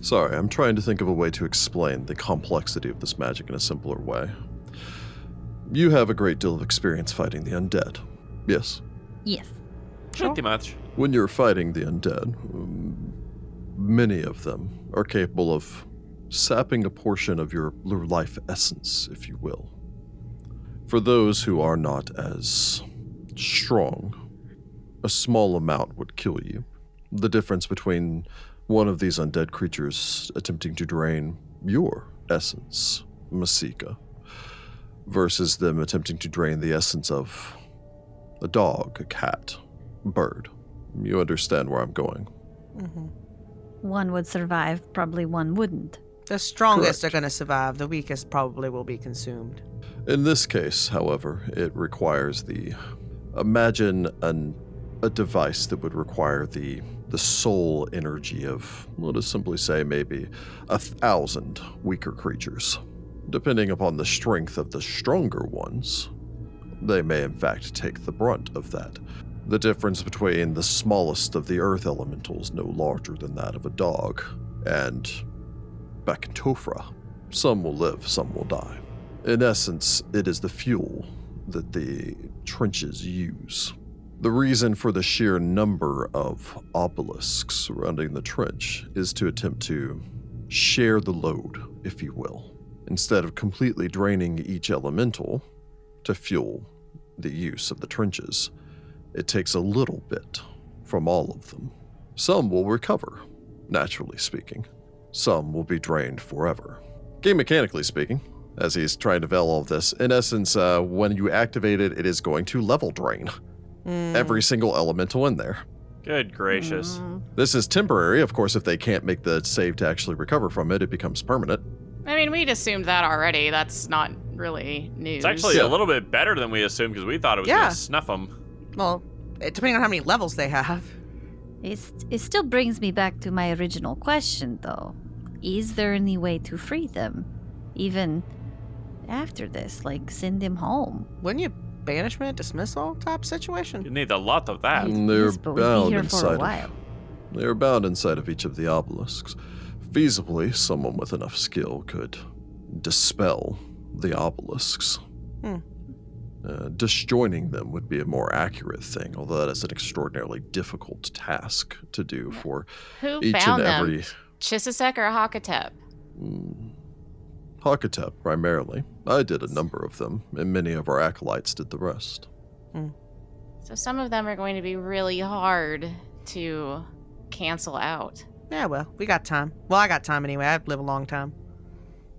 Sorry, I'm trying to think of a way to explain the complexity of this magic in a simpler way. You have a great deal of experience fighting the undead. Yes. Yes. Pretty much. When you're fighting the undead, many of them are capable of sapping a portion of your your life essence, if you will. For those who are not as strong, a small amount would kill you. The difference between one of these undead creatures attempting to drain your essence, Masika, versus them attempting to drain the essence of a dog, a cat, a bird. You understand where I'm going. hmm One would survive, probably one wouldn't. The strongest Correct. are going to survive. The weakest probably will be consumed. In this case, however, it requires the imagine an a device that would require the the soul energy of let us simply say maybe a thousand weaker creatures. Depending upon the strength of the stronger ones, they may in fact take the brunt of that. The difference between the smallest of the earth elementals no larger than that of a dog, and Bakantofra. Some will live, some will die. In essence, it is the fuel that the trenches use. The reason for the sheer number of obelisks surrounding the trench is to attempt to share the load, if you will, instead of completely draining each elemental to fuel the use of the trenches. It takes a little bit from all of them. Some will recover, naturally speaking. Some will be drained forever. Game mechanically speaking, as he's trying to veil all of this, in essence, uh, when you activate it, it is going to level drain Mm. every single elemental in there. Good gracious. Mm, This is temporary. Of course, if they can't make the save to actually recover from it, it becomes permanent. I mean, we'd assumed that already. That's not really news. It's actually Yeah. a little bit better than we assumed because we thought it was Yeah. going to snuff them. Well, it- depending on how many levels they have. It's, it still brings me back to my original question, though. Is there any way to free them? Even after this, like send them home? Wouldn't you banishment, dismissal type situation? You need a lot of that. Mm, They're Yes, but we'd be bound for inside a of- They are bound inside of each of the obelisks. Feasibly, someone with enough skill could dispel the obelisks. Hmm. Uh, disjoining them would be a more accurate thing, although that is an extraordinarily difficult task to do for Who each bound and them? every. Chisisek or Hakotep? Mm, Hakotep, primarily. I did a number of them, and many of our acolytes did the rest. So some of them are going to be really hard to cancel out. Yeah, well, we got time. Well, I got time anyway. I live a long time.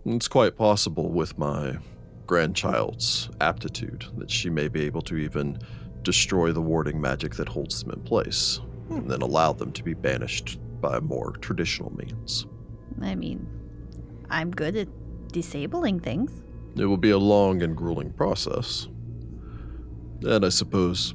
It's quite possible with my grandchild's aptitude that she may be able to even destroy the warding magic that holds them in place, and then allow them to be banished by more traditional means. I mean, I'm good at disabling things. It will be a long and grueling process. And I suppose,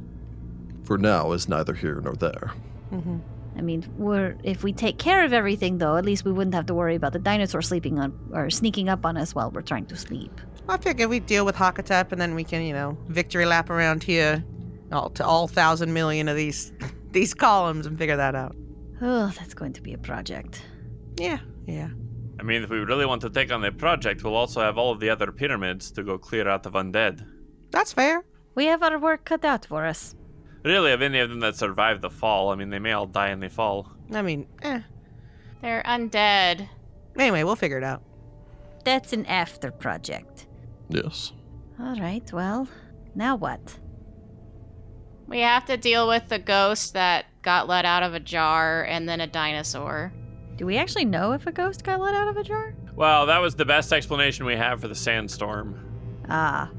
for now, is neither here nor there. hmm I mean, we're if we take care of everything, though, at least we wouldn't have to worry about the dinosaur sleeping on or sneaking up on us while we're trying to sleep. I figure we deal with Hakotep and then we can, you know, victory lap around here, all to all thousand million of these these columns and figure that out. Oh, that's going to be a project. Yeah, yeah. I mean, if we really want to take on the project, we'll also have all of the other pyramids to go clear out of undead. That's fair. We have our work cut out for us. Really, of any of them that survived the fall, I mean, they may all die in the fall. I mean, eh. They're undead. Anyway, we'll figure it out. That's an after project. Yes. All right, well, now what? We have to deal with the ghost that got let out of a jar and then a dinosaur. Do we actually know if a ghost got let out of a jar? Well, that was the best explanation we have for the sandstorm. Ah.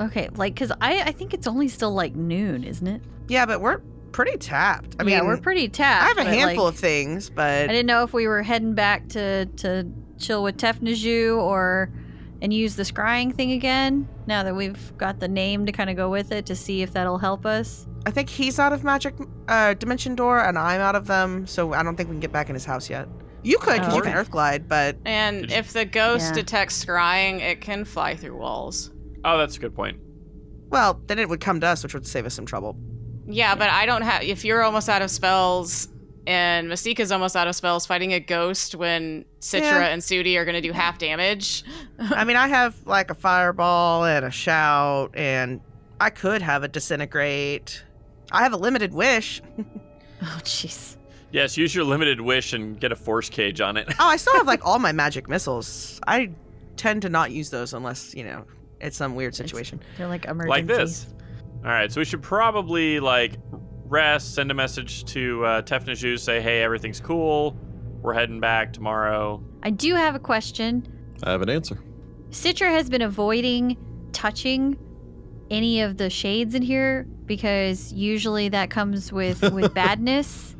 Okay, like, because I, I think it's only still like noon, isn't it? Yeah, but we're pretty tapped. I mean, yeah, we're pretty tapped. I have a handful like, of things, but I didn't know if we were heading back to to chill with Tefnaju or and use the scrying thing again. Now that we've got the name to kind of go with it to see if that'll help us. I think he's out of magic uh, dimension door and I'm out of them, so I don't think we can get back in his house yet. You could, 'cause Oh, you can earth glide, but And if the ghost Yeah. detects scrying, it can fly through walls. Oh, that's a good point. well, then it would come to us, which would save us some trouble. Yeah, but I don't have. If you're almost out of spells, and Masika's almost out of spells fighting a ghost when Citra Yeah. and Sudi are going to do half damage. I mean, I have like a fireball and a shout, and I could have a disintegrate. I have a limited wish. Oh, jeez. Yes, use your limited wish and get a force cage on it. Oh, I still have like all my magic missiles. I tend to not use those unless you know it's some weird situation. They're like emergencies. like this. All right, so we should probably like rest, send a message to uh, Tefnaju, say, hey, everything's cool. We're heading back tomorrow. I do have a question. I have an answer. Citra has been avoiding touching any of the shades in here because usually that comes with with badness.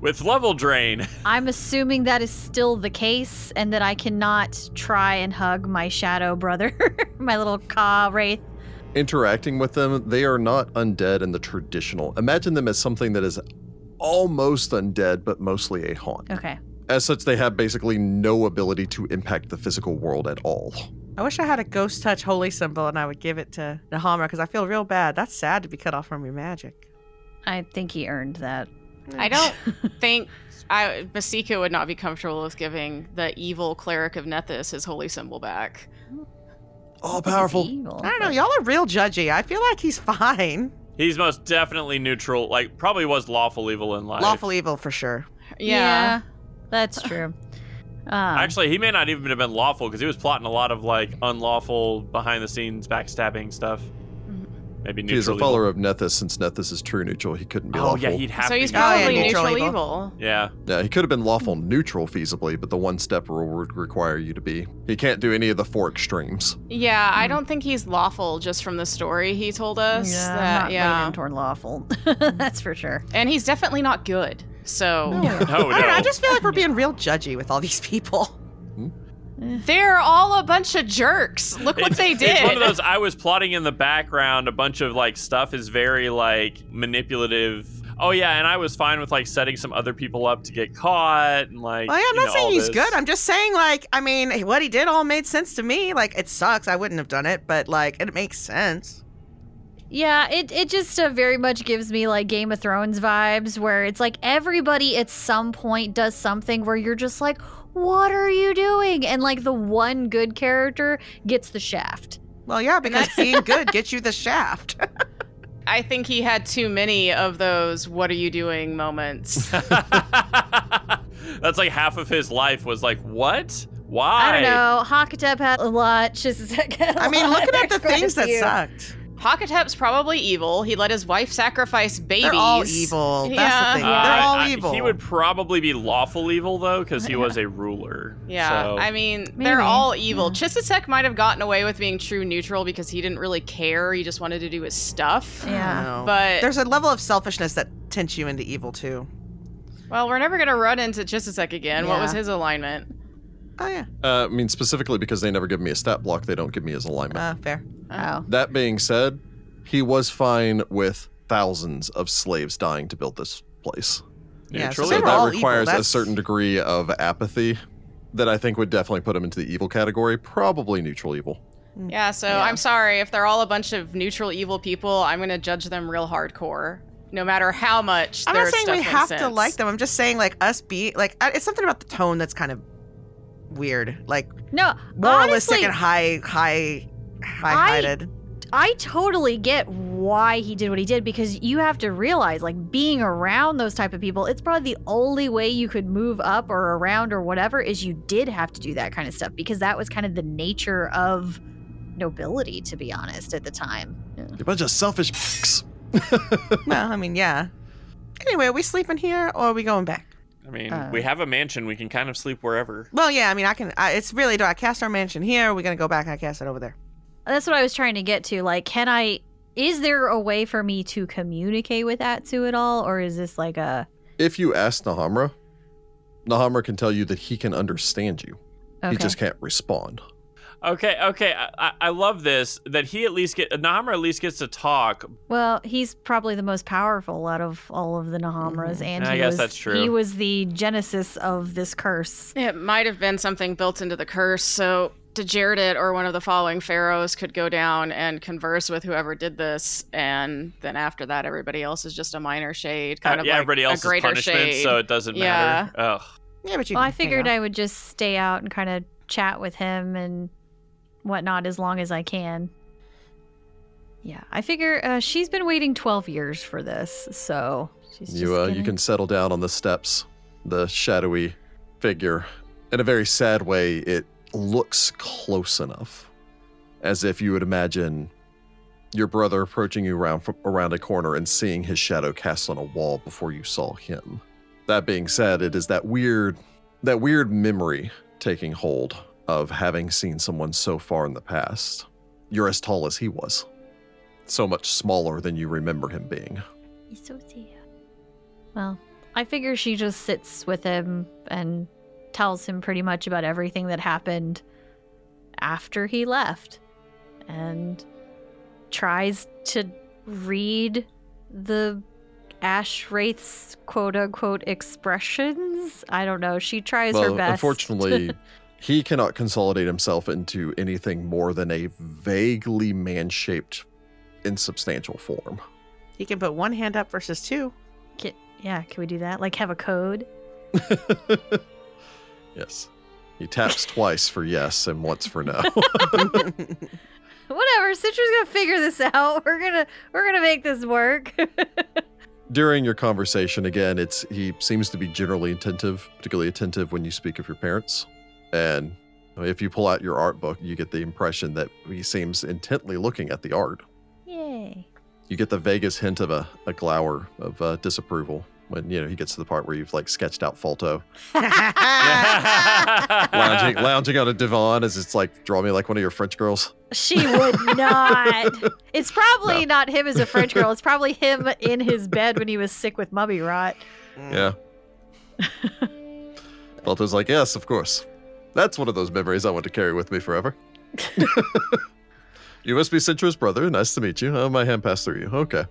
With level drain. I'm assuming that is still the case and that I cannot try and hug my shadow brother, my little Ka wraith. Interacting with them, they are not undead in the traditional. Imagine them as something that is almost undead, but mostly a haunt. Okay. As such, they have basically no ability to impact the physical world at all. I wish I had a ghost touch holy symbol and I would give it to Nahamra because I feel real bad. That's sad to be cut off from your magic. I think he earned that. I don't think I Masika would not be comfortable with giving the evil cleric of Nethys his holy symbol back. All powerful. I don't know. Y'all are real judgy. I feel like he's fine. He's most definitely neutral. Like, probably was lawful evil in life. Lawful evil for sure. Yeah. that's true. Um, Actually, he may not even have been lawful because he was plotting a lot of like unlawful behind the scenes backstabbing stuff. Maybe neutral. He is a evil. follower of Nethys. Since Nethys is true neutral, he couldn't be Oh lawful. yeah, he'd have So to. he's be probably neutral neutral, evil. evil. yeah. Yeah, he could have been lawful neutral feasibly, but the one step rule would require you to be. He can't do any of the four extremes. Yeah, I don't think he's lawful just from the story he told us. yeah, that, not yeah. leaning toward lawful. that's for sure. And he's definitely not good. So No, no. I don't know. I just feel like we're being real judgy with all these people. They're all a bunch of jerks. Look what It's- they did. It's one of those. I was plotting in the background. A bunch of like stuff is very like manipulative. Oh yeah, and I was fine with like setting some other people up to get caught and like. Well, yeah, I'm not know, saying he's this. good. I'm just saying, like, I mean, what he did all made sense to me. Like, it sucks. I wouldn't have done it, but like, it makes sense. Yeah, it, it just uh, very much gives me like Game of Thrones vibes where it's like everybody at some point does something where you're just like, what are you doing? And like the one good character gets the shaft. Well, yeah, because being good gets you the shaft. I think he had too many of those "What are you doing?" moments. That's like half of his life was like, what? Why? I don't know. Hakotep had a lot. Chisisek had a I mean, lot. looking at the There's things that few. Sucked. Hakotep's probably evil. He let his wife sacrifice babies. They're all evil. That's Yeah. the thing. Uh, They're all I- evil. He would probably be lawful evil though, because he was a ruler. Yeah, So- I mean, Maybe. they're all evil. Chisisek might have gotten away with being true neutral because he didn't really care. He just wanted to do his stuff. Yeah. But there's a level of selfishness that tints you into evil too. well, we're never gonna run into Chisisek again. What was his alignment? Oh yeah, Uh, I mean, specifically because they never give me a stat block, they don't give me his alignment. uh, fair. Oh. that being said, he was fine with thousands of slaves dying to build this place. Yeah, Neutral so they So were that all requires a that's- certain degree of apathy that I think would definitely put him into the evil category. Probably neutral evil. Yeah, so Yeah. I'm sorry if they're all a bunch of neutral evil people. I'm gonna judge them real hardcore, no matter how much. I'm their not saying stuff we makes have to sense. like them. I'm just saying like us be like I- it's something about the tone that's kind of weird, like No, moralistic honestly, and high, high, high-headed. I totally get why he did what he did because you have to realize like being around those type of people it's probably the only way you could move up or around or whatever is you did have to do that kind of stuff because that was kind of the nature of nobility to be honest at the time A bunch of selfish p***s. well, I mean, yeah. Anyway, are we sleeping here or are we going back? I mean, Uh, we have a mansion. We can kind of sleep wherever. Well, yeah. I mean, I can. I, it's really do I cast our mansion here? Or are we gonna go back and I cast it over there? that's what i was trying to get to like can i is there a way for me to communicate with atsu at all or is this like a If you ask Nahamra, Nahamra can tell you that he can understand you. okay He just can't respond. Okay, okay. I, I- I love this that he at least get Nahamra at least gets to talk. Well, he's probably the most powerful out of all of the Nahamras, and I he guess was, that's true. He was the genesis of this curse. It might have been something built into the curse. So Djederet or one of the following pharaohs could go down and converse with whoever did this, and then after that, everybody else is just a minor shade, kind Uh, of yeah, like everybody a else is greater punishment, shade. so it doesn't Yeah. matter. Ugh. Yeah, but you. Well, I you figured know. I would just stay out and kind of chat with him and whatnot as long as I can. Yeah, I figure uh, she's been waiting 12 years for this, so she's just You uh, you gonna- can settle down on the steps. The shadowy figure, in a very sad way, it looks close enough, as if you would imagine your brother approaching you around from around a corner and seeing his shadow cast on a wall before you saw him. That being said, it is that weird that weird memory taking hold of having seen someone so far in the past. You're as tall as he was, so much smaller than you remember him being. He's so sad. Well, I figure she just sits with him and tells him pretty much about everything that happened after he left and tries to read the Ash Wraith's quote unquote expressions. I don't know. She tries her best. Unfortunately, he cannot consolidate himself into anything more than a vaguely man shaped, insubstantial form. He can put one hand up versus two. Ca- yeah, can we do that? Like have a code? yes. He taps twice for yes and once for no. Whatever. Citra's gonna figure this out. We're gonna we're gonna make this work. During your conversation, again, it's he seems to be generally attentive, particularly attentive when you speak of your parents. And if you pull out your art book, you get the impression that he seems intently looking at the art. Yay. You get the vaguest hint of a, a glower of uh, disapproval when you know he gets to the part where you've like sketched out Falto lounging, lounging on a divan as it's like draw me like one of your French girls. She would not. It's probably No. not him as a French girl. It's probably him in his bed when he was sick with mummy rot. Yeah. Falto's like, yes, of course. That's one of those memories I want to carry with me forever. you must be Citra's brother. Nice to meet you. Oh, my hand passed through you. Okay.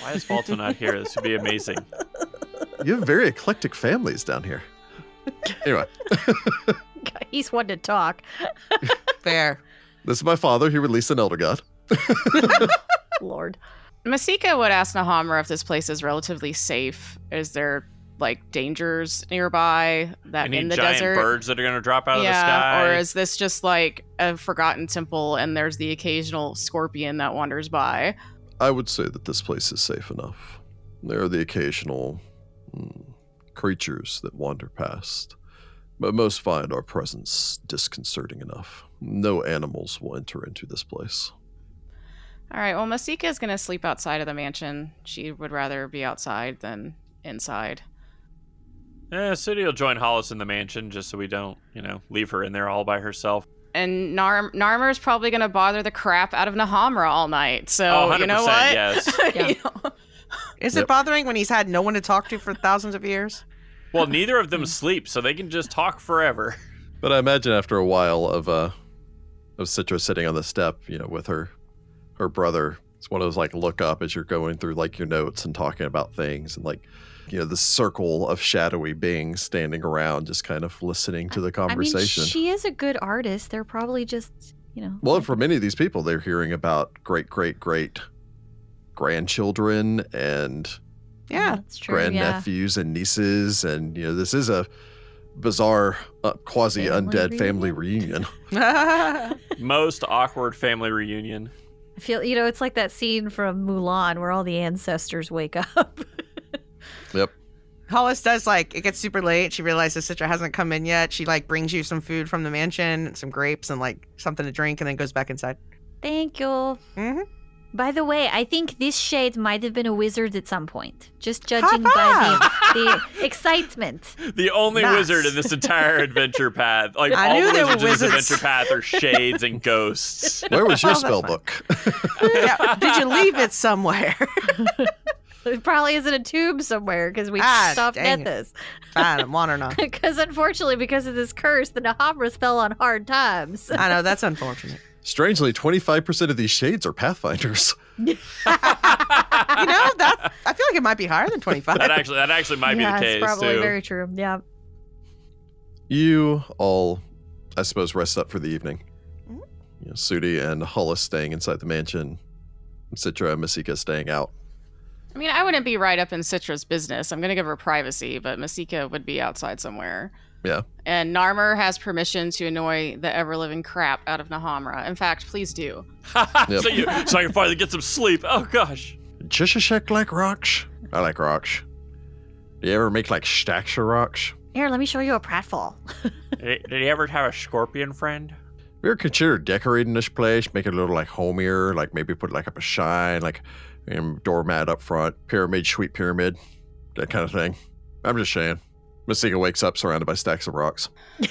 Why is Falto not here? This would be amazing. You have very eclectic families down here. Anyway, He's one to talk. Fair. this is my father. He released an elder god. Lord. Masika would ask Nahamra if this place is relatively safe. Is there like dangers nearby that Any in the giant desert? birds that are going to drop out of the yeah, sky? or is this just like a forgotten temple and there's the occasional scorpion that wanders by? I would say that this place is safe enough. There are the occasional mm, creatures that wander past, but most find our presence disconcerting enough. No animals will enter into this place. All right, well, Masika is going to sleep outside of the mansion. She would rather be outside than inside. Eh, City will join Hollis in the mansion just so we don't, you know, leave her in there all by herself. And Nar- Narmer's probably going to bother the crap out of Nahamra all night. So, oh, 100% you know what? yes. Yeah. You know? Is Yep. it bothering when he's had no one to talk to for thousands of years? Well, neither of them sleep, so they can just talk forever. But I imagine after a while of uh of Citra sitting on the step, you know, with her her brother, it's one of those like look up as you're going through like your notes and talking about things and like you know the circle of shadowy beings standing around just kind of listening to the conversation. I mean, she is a good artist. They're probably just, you know. well, for many of these people, they're hearing about great great great grandchildren and Yeah. that's true. Yeah. grandnephews and nieces, and you know this is a bizarre uh, quasi undead Family family reunion. Most awkward family reunion. I feel, you know, it's like that scene from Mulan where all the ancestors wake up. Yep. Hollis does like it gets super late. She realizes Citra hasn't come in yet. She like brings you some food from the mansion, some grapes and like something to drink, and then goes back inside. Thank you. hmm By the way, I think this shade might have been a wizard at some point. Just judging by the, the excitement. The only Nice. wizard in this entire adventure path. Like I all knew the there were wizards in this adventure path are shades and ghosts. Where was your Oh, spell book? yeah. Did you leave it somewhere? It probably is in a tube somewhere because we Ah, stopped at it. this. Fine, I'm wandering on. Because unfortunately, because of this curse, the Nahamras fell on hard times. I know that's unfortunate. Strangely, 25% of these shades are pathfinders. You know that I feel like it might be higher than twenty five. that actually that actually might yeah, be the it's case probably too. very true. Yeah. You all I suppose, rest up for the evening. Mhm. You know, Sudi and Hollis staying inside the mansion. Citra and Masika staying out. I mean, I wouldn't be right up in Citra's business. I'm going to give her privacy, but Masika would be outside somewhere. Yeah. And Narmer has permission to annoy the ever living crap out of Nahamra. In fact, please do. Yep. so, you, so I can finally get some sleep. Oh gosh. Chisisek like rocks? I like rocks. Do you ever make like stacks of rocks? Here, let me show you a pratfall. Did, did he ever have a scorpion friend? Have you ever considered decorating this place, make it a little like homier, like maybe put like up a shine, like a doormat up front, pyramid, sweet pyramid, that kind of thing? I'm just saying. Masika wakes up surrounded by stacks of rocks.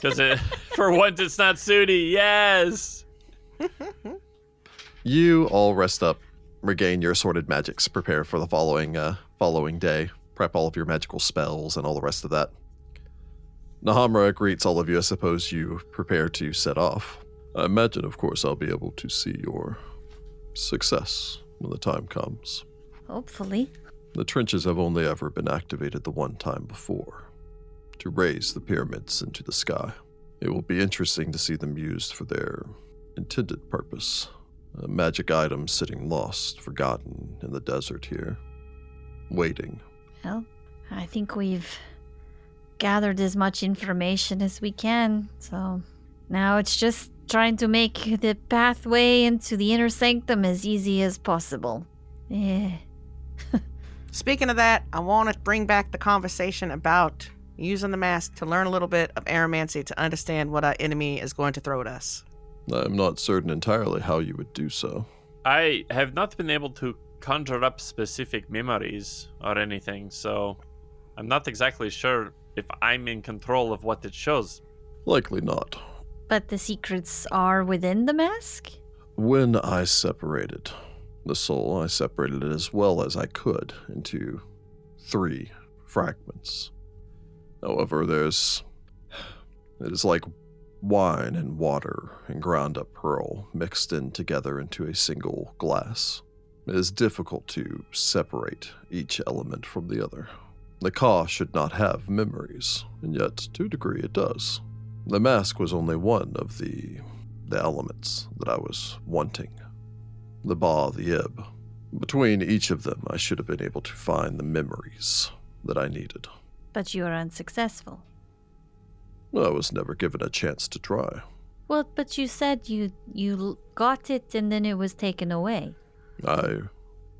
Because it, for once it's not Sudi. Yes. You all rest up, regain your assorted magics, prepare for the following uh, following day, prep all of your magical spells and all the rest of that. Nahamra greets all of you. I suppose you prepare to set off. I imagine, of course, I'll be able to see your success when the time comes. Hopefully. The trenches have only ever been activated the one time before to raise the pyramids into the sky. It will be interesting to see them used for their intended purpose. A magic item sitting lost, forgotten in the desert here, waiting. Well, I think we've gathered as much information as we can, so now it's just trying to make the pathway into the inner sanctum as easy as possible. Eh. Speaking of that, I want to bring back the conversation about using the mask to learn a little bit of aeromancy to understand what our enemy is going to throw at us. I'm not certain entirely how you would do so. I have not been able to conjure up specific memories or anything, so I'm not exactly sure if I'm in control of what it shows. Likely not. But the secrets are within the mask? When I separated the soul, I separated it as well as I could into three fragments. However, there's. It is like wine and water and ground up pearl mixed in together into a single glass. It is difficult to separate each element from the other. The Ka should not have memories, and yet, to a degree, it does. The mask was only one of the the elements that I was wanting. The Ba, the Ib. Between each of them, I should have been able to find the memories that I needed. But you were unsuccessful. I was never given a chance to try. Well, but you said you you got it and then it was taken away. I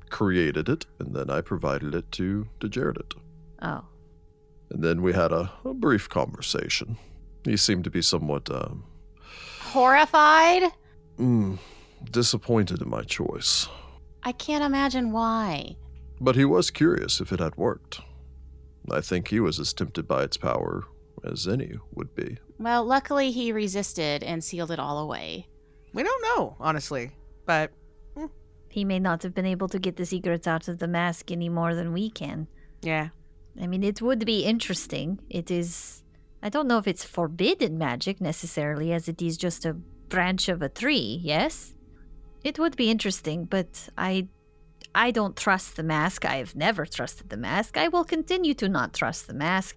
created it, and then I provided it to, to Jared. Oh. And then we had a, a brief conversation. He seemed to be somewhat um, Horrified? mm, disappointed in my choice. I can't imagine why. But he was curious if it had worked. I think he was as tempted by its power as any would be. Well, luckily he resisted and sealed it all away. We don't know, honestly, but hmm. He may not have been able to get the secrets out of the mask any more than we can. yeah. I mean, it would be interesting. It is. I don't know if it's forbidden magic necessarily, as it is just a branch of a tree, yes? It would be interesting, but I. I don't trust the mask. I have never trusted the mask. I will continue to not trust the mask.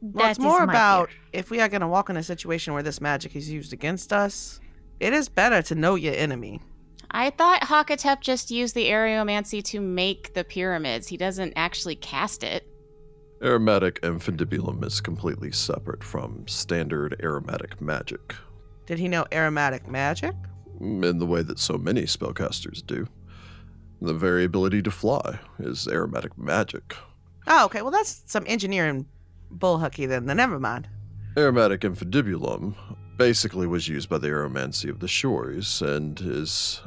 Well, it's That is more about fear. if we are going to walk in a situation where this magic is used against us, it is better to know your enemy. I thought Hakotep just used the aeromancy to make the pyramids. He doesn't actually cast it. Aeromantic infundibulum is completely separate from standard aeromantic magic, Did he know aeromantic magic? In the way that so many spellcasters do. The very ability to fly is aeromantic magic. Oh, okay. Well, that's some engineering bullhucky then. Then never mind. Aeromantic infundibulum basically was used by the aeromancy of the shores and is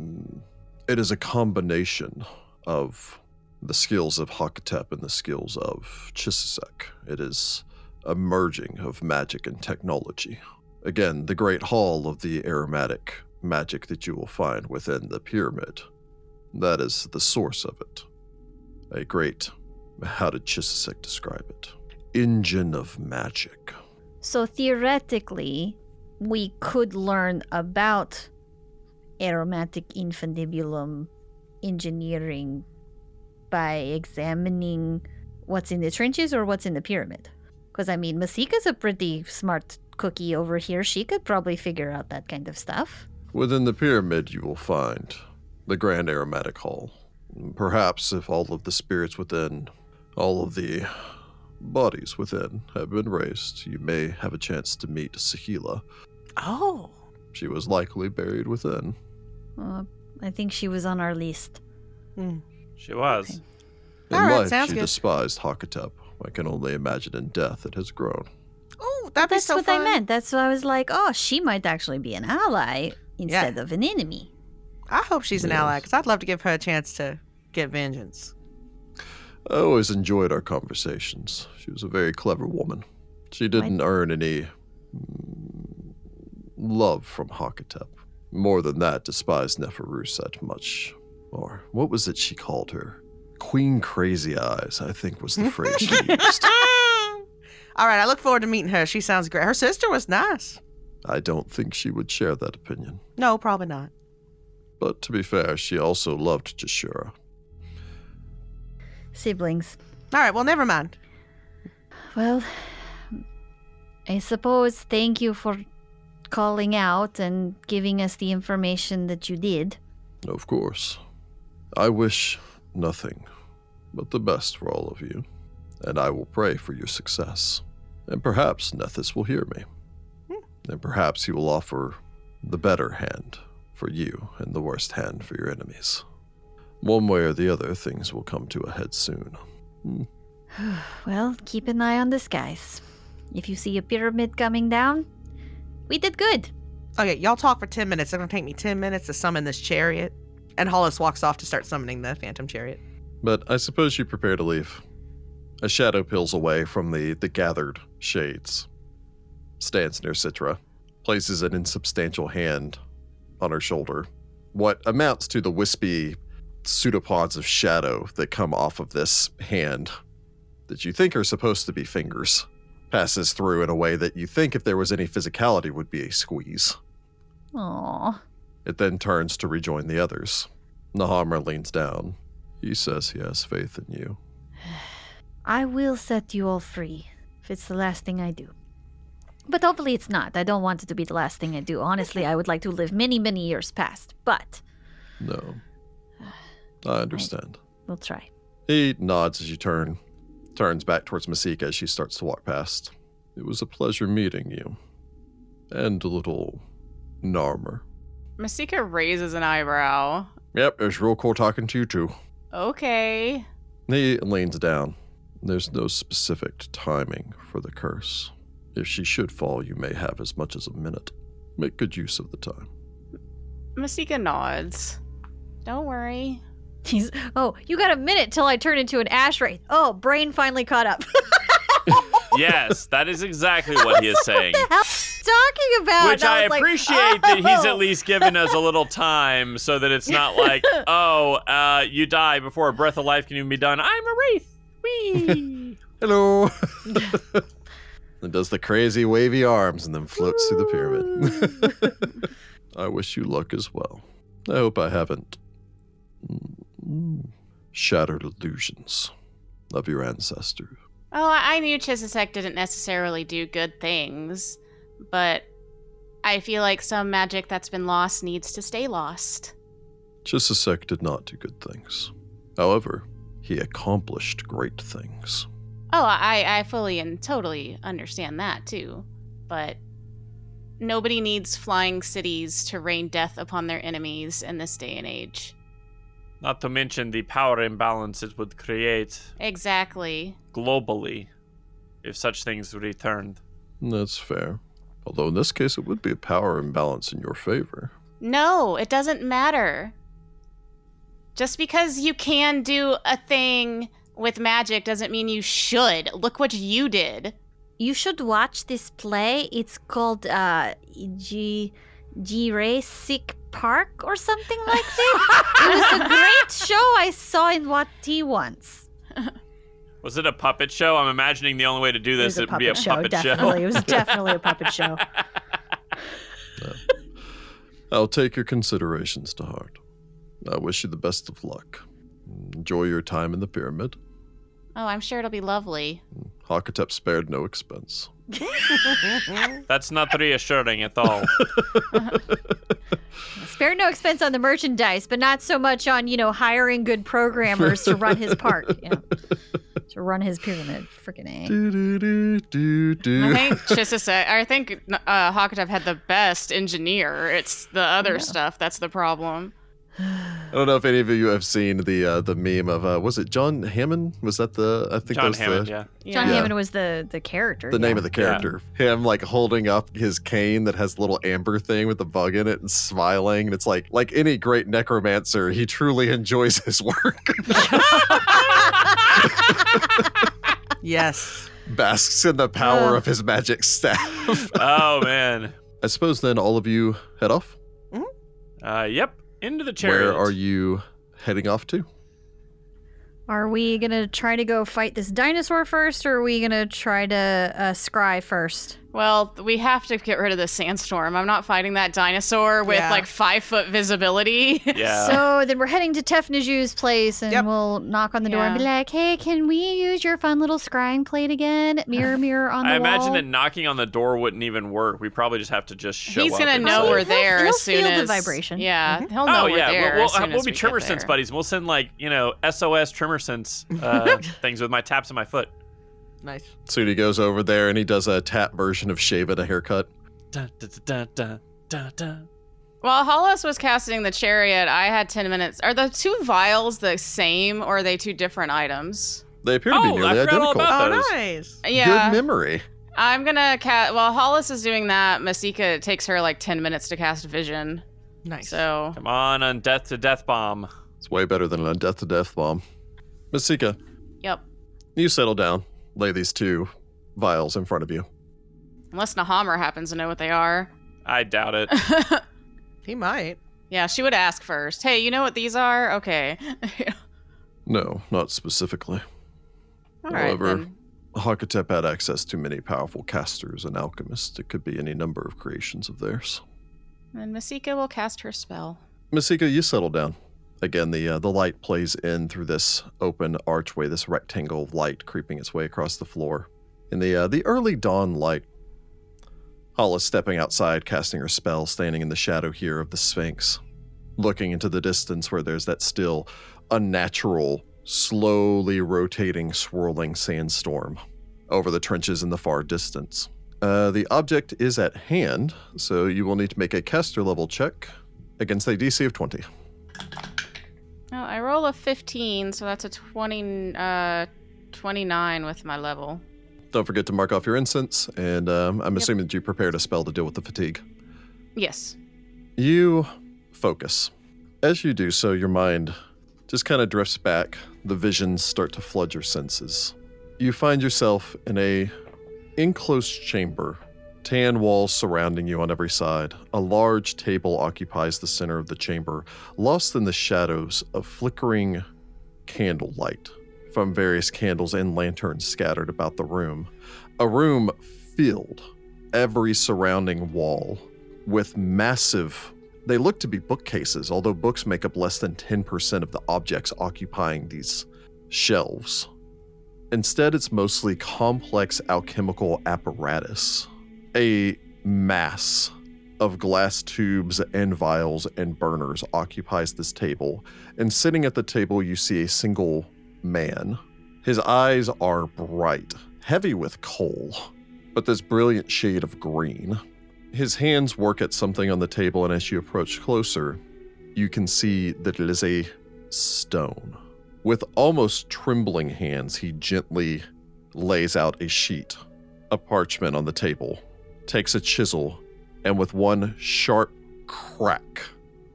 mm, it is a combination of the skills of Hakotep and the skills of Chisisek. It is a merging of magic and technology. Again, the great hall of the aeromantic magic that you will find within the pyramid. That is the source of it. A great, how did Chisisek describe it? Engine of magic. So theoretically, we could learn about aeromantic infundibulum engineering by examining what's in the trenches or what's in the pyramid. Because I mean, Masika's a pretty smart cookie over here. She could probably figure out that kind of stuff. Within the pyramid, you will find the Grand Aeromantic Hall. Perhaps if all of the spirits within, all of the bodies within have been raised, you may have a chance to meet Sahila. Oh. She was likely buried within. Uh, I think she was on our list. She was. In All right, life, sounds she good. despised Hakotep. I can only imagine in death it has grown. Oh, that'd be That's so what fun. I meant. That's why I was like, oh, she might actually be an ally instead of an enemy. I hope she's an ally because I'd love to give her a chance to get vengeance. I always enjoyed our conversations. She was a very clever woman. She didn't earn any mm, love from Hakotep. More than that, despised Neferuset much. Or what was it she called her? Queen Crazy Eyes, I think was the phrase she used. All right, I look forward to meeting her. She sounds great. Her sister was nice. I don't think she would share that opinion. No, probably not. But to be fair, she also loved Jashura. Siblings. All right, well, never mind. Well, I suppose thank you for calling out and giving us the information that you did. Of course. I wish nothing but the best for all of you, and I will pray for your success. And perhaps Nethys will hear me. Hmm. And perhaps he will offer the better hand for you and the worst hand for your enemies. One way or the other, things will come to a head soon. Hmm. Well, keep an eye on the skies. If you see a pyramid coming down, we did good. Okay, y'all talk for 10 minutes. It's going to take me 10 minutes to summon this chariot. And Hollis walks off to start summoning the phantom chariot. But I suppose you prepare to leave. A shadow peels away from the, the gathered shades, stands near Citra, places an insubstantial hand on her shoulder. What amounts to the wispy pseudopods of shadow that come off of this hand that you think are supposed to be fingers passes through in a way that you think if there was any physicality would be a squeeze. Aww. It then turns to rejoin the others. Nahamra leans down. He says he has faith in you. I will set you all free if it's the last thing I do. But hopefully it's not. I don't want it to be the last thing I do. Honestly, I would like to live many, many years past, but No. I understand. we'll try. He nods as you turn, turns back towards Masika as she starts to walk past. It was a pleasure meeting you. And a little Narmer. Masika raises an eyebrow. Yep, it was real cool talking to you too. Okay. He leans down. There's no specific timing for the curse. If she should fall, you may have as much as a minute. Make good use of the time. Masika nods. Don't worry. He's oh, you got a minute till I turn into an ash wraith. Oh, brain finally caught up. yes, that is exactly what he is saying. what the hell talking about? Which And I was like, appreciate that he's "Oh." at least given us a little time so that it's not like, oh, uh, you die before a breath of life can even be done. I'm a wraith. Whee! Hello. and does the crazy wavy arms and then floats through the pyramid. I wish you luck as well. I hope I haven't mm, shattered illusions of your ancestors. Oh, I I knew Chisisek didn't necessarily do good things, but I feel like some magic that's been lost needs to stay lost. Chisisek did not do good things. However, he accomplished great things. Oh, I, I fully and totally understand that too. But nobody needs flying cities to rain death upon their enemies in this day and age. Not to mention the power imbalance it would create Exactly. globally if such things returned. That's fair. Although in this case, it would be a power imbalance in your favor. No, it doesn't matter. Just because you can do a thing with magic doesn't mean you should. Look what you did. You should watch this play. It's called uh G Jurassic Park or something like that. it was a great show I saw in What T once. Was it a puppet show? I'm imagining the only way to do this was it would be a puppet show, puppet definitely. show. It was definitely a puppet show. I'll take your considerations to heart. I wish you the best of luck. Enjoy your time in the pyramid. Oh, I'm sure it'll be lovely. Hakotep spared no expense. That's not reassuring at all. Spared no expense on the merchandise, but not so much on, you know, hiring good programmers to run his park. Yeah. To run his pyramid. Freaking A. Do, do, do, do, do. I think Chisisa, I think uh, Hakotep had the best engineer. It's the other stuff that's the problem. I don't know if any of you have seen the uh, the meme of uh, was it John Hammond? Was that the I think that John was Hammond, the, yeah. John Yeah. Hammond was the the character. the yeah. name of the character. Him like holding up his cane that has the little amber thing with the bug in it and smiling. And it's like like any great necromancer, he truly enjoys his work. yes. Basks in the power Ugh. of his magic staff. Oh man. I suppose then all of you head off. Uh, yep. Into the chariot. Where are you heading off to? Are we gonna try to go fight this dinosaur first, or are we gonna try to uh, scry first? Well, we have to get rid of the sandstorm. I'm not fighting that dinosaur with Yeah. like five foot visibility. Yeah. So then we're heading to Tefnaju's place, and Yep. we'll knock on the door and be like, "Hey, can we use your fun little scrying plate again? Mirror, mirror on the I imagine wall." that knocking on the door wouldn't even work. We probably just have to just show He's up. He's gonna know say- we're He'll- there he'll as soon feel the vibration. Yeah, Mhm. he'll know Oh we're yeah, there. we'll, we'll, we'll as be we trimmer get sense there. buddies. We'll send like you know SOS tremorsense uh, things with my taps of my foot. Nice. Sudi goes over there and he does a tap version of shave it a haircut. Dun, dun, dun. While Hollis was casting the chariot, I had ten minutes. Are the two vials the same, or are they two different items? They appear to be Oh, I nearly forgot all identical. about Oh, nice. Yeah, Good memory. I'm gonna cast. While Hollis is doing that, Masika it takes her like ten minutes to cast vision. Nice. So Come on, on death to death bomb. It's way better than a death to death bomb. Masika, yep. you settle down. Lay these two vials in front of you. Unless Nahamra happens to know what they are. I doubt it. he might. yeah, she would ask first. Hey, you know what these are? Okay. No, not specifically. All right. However, then. Hakotep had access to many powerful casters and alchemists. It could be any number of creations of theirs. And Masika will cast her spell. Masika, you settle down. Again, the uh, the light plays in through this open archway, this rectangle of light creeping its way across the floor. In the uh, the early dawn light, Hollis stepping outside, casting her spell, standing in the shadow here of the Sphinx, looking into the distance where there's that still unnatural, slowly rotating, swirling sandstorm over the trenches in the far distance. Uh, the object is at hand, so you will need to make a caster level check against a DC of 20. Well, I roll a 15, so that's a 20, uh, 29 with my level. Don't forget to mark off your incense, and um, I'm assuming that you prepared a spell to deal with the fatigue. Yes. You focus. As you do so, your mind just kind of drifts back. The visions start to flood your senses. You find yourself in a enclosed chamber. Tan walls surrounding you on every side. A large table occupies the center of the chamber, lost in the shadows of flickering candlelight from various candles and lanterns scattered about the room. A room filled every surrounding wall with massive they look to be bookcases, although books make up less than 10% of the objects occupying these shelves. Instead, it's mostly complex alchemical apparatus. A mass of glass tubes and vials and burners occupies this table, and sitting at the table, you see a single man. His eyes are bright, heavy with coal, but this brilliant shade of green. His hands work at something on the table, and as you approach closer, you can see that it is a stone. With almost trembling hands, he gently lays out a sheet, a parchment on the table, takes a chisel, and with one sharp crack,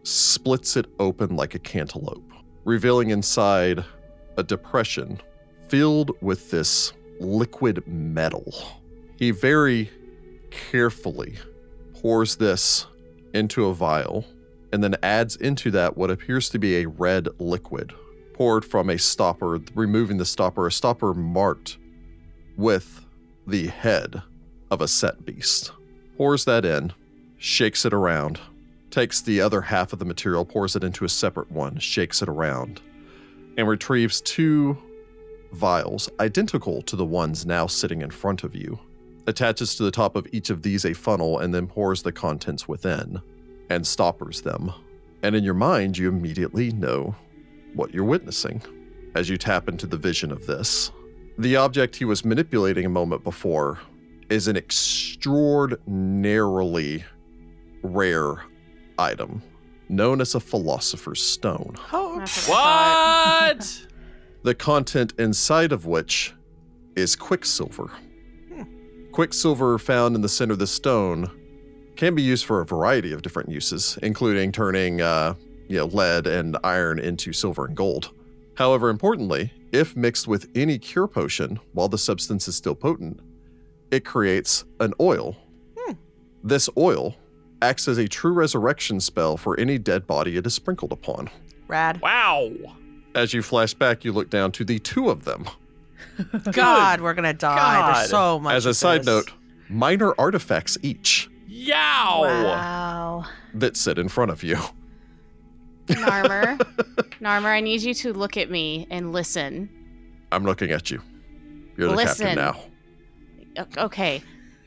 splits it open like a cantaloupe, revealing inside a depression filled with this liquid metal. He very carefully pours this into a vial and then adds into that what appears to be a red liquid poured from a stopper, removing the stopper, a stopper marked with the head of a set beast. Pours that in, shakes it around, takes the other half of the material, pours it into a separate one, shakes it around, and retrieves two vials, identical to the ones now sitting in front of you. Attaches to the top of each of these a funnel and then pours the contents within and stoppers them. And in your mind, you immediately know what you're witnessing as you tap into the vision of this. The object he was manipulating a moment before is an extraordinarily rare item known as a philosopher's stone. Oh, what What? the content inside of which is quicksilver. Quicksilver found in the center of the stone can be used for a variety of different uses, including turning uh, you know, lead and iron into silver and gold. However, importantly, if mixed with any cure potion while the substance is still potent, it creates an oil. Hmm. This oil acts as a true resurrection spell for any dead body it is sprinkled upon. Rad. Wow. As you flash back, you look down to the two of them. God, we're gonna die. God. There's so much. As a side this. note, minor artifacts each Yow. Wow. that sit in front of you. Narmer, Narmer, I need you to look at me and listen. I'm looking at you. You're the Listen. captain now. O- Okay,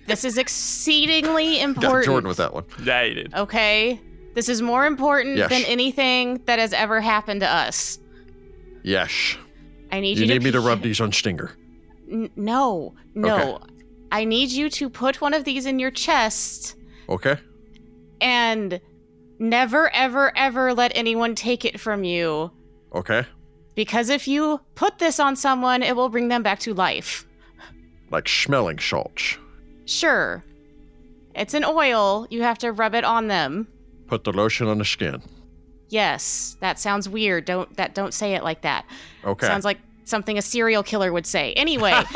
this is exceedingly important. Got important. Jordan with that one. Yeah, you did. Okay, this is more important Yes. than anything that has ever happened to us. Yes. I need You you, need me to rub these on Stinger. N- no, no. I need you to put one of these in your chest Okay? and never, ever, ever let anyone take it from you. Okay? Because if you put this on someone, it will bring them back to life. Like smelling salts. Sure. It's an oil. You have to rub it on them. Put the lotion on the skin. Yes, that sounds weird. Don't that don't say it like that. Okay. Sounds like something a serial killer would say. Anyway.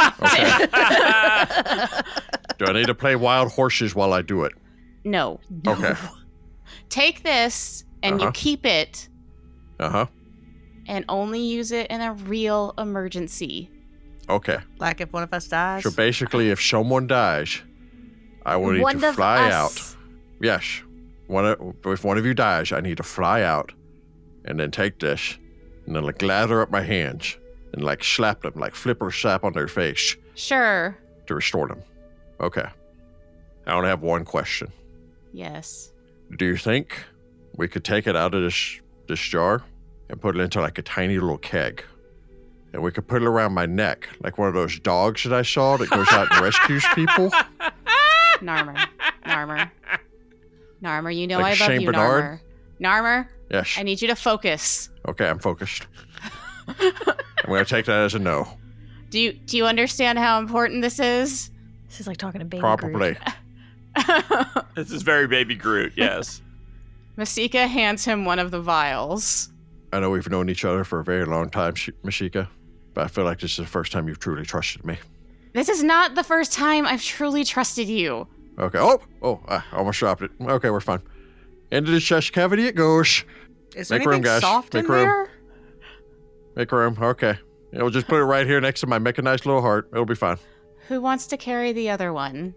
Do I need to play wild horses while I do it? no. Okay. Take this and you Uh-huh. keep it Uh huh. and only use it in a real emergency. Okay. Like if one of us dies. So basically, if someone dies, I will need One to of fly us. out. Yes. One of, if one of you dies, I need to fly out and then take this and then like lather up my hands and like slap them, like flipper slap on their face Sure. to restore them. Okay. I only have one question. Yes. Do you think we could take it out of this this jar and put it into like a tiny little keg? And we could put it around my neck, like one of those dogs that I saw that goes out and rescues people. Narmer. Narmer. Narmer, you know Like I love Shane you, Bernard? Narmer. Narmer, Yes. I need you to focus. Okay, I'm focused. I'm gonna take that as a no. Do you do you understand how important this is? This is like talking to baby Groot. Probably. This is very baby Groot. Yes. Masika hands him one of the vials. I know we've known each other for a very long time, Sh- Mashika, but I feel like this is the first time you've truly trusted me. This is not the first time I've truly trusted you. Okay. Oh, oh, I almost dropped it. Okay, we're fine. Into the chest cavity it goes. Is there Make room, anything guys. soft Make in room. there? Make room. Okay. Yeah, we'll just put it right here next to my mechanized little heart. It'll be fine. Who wants to carry the other one?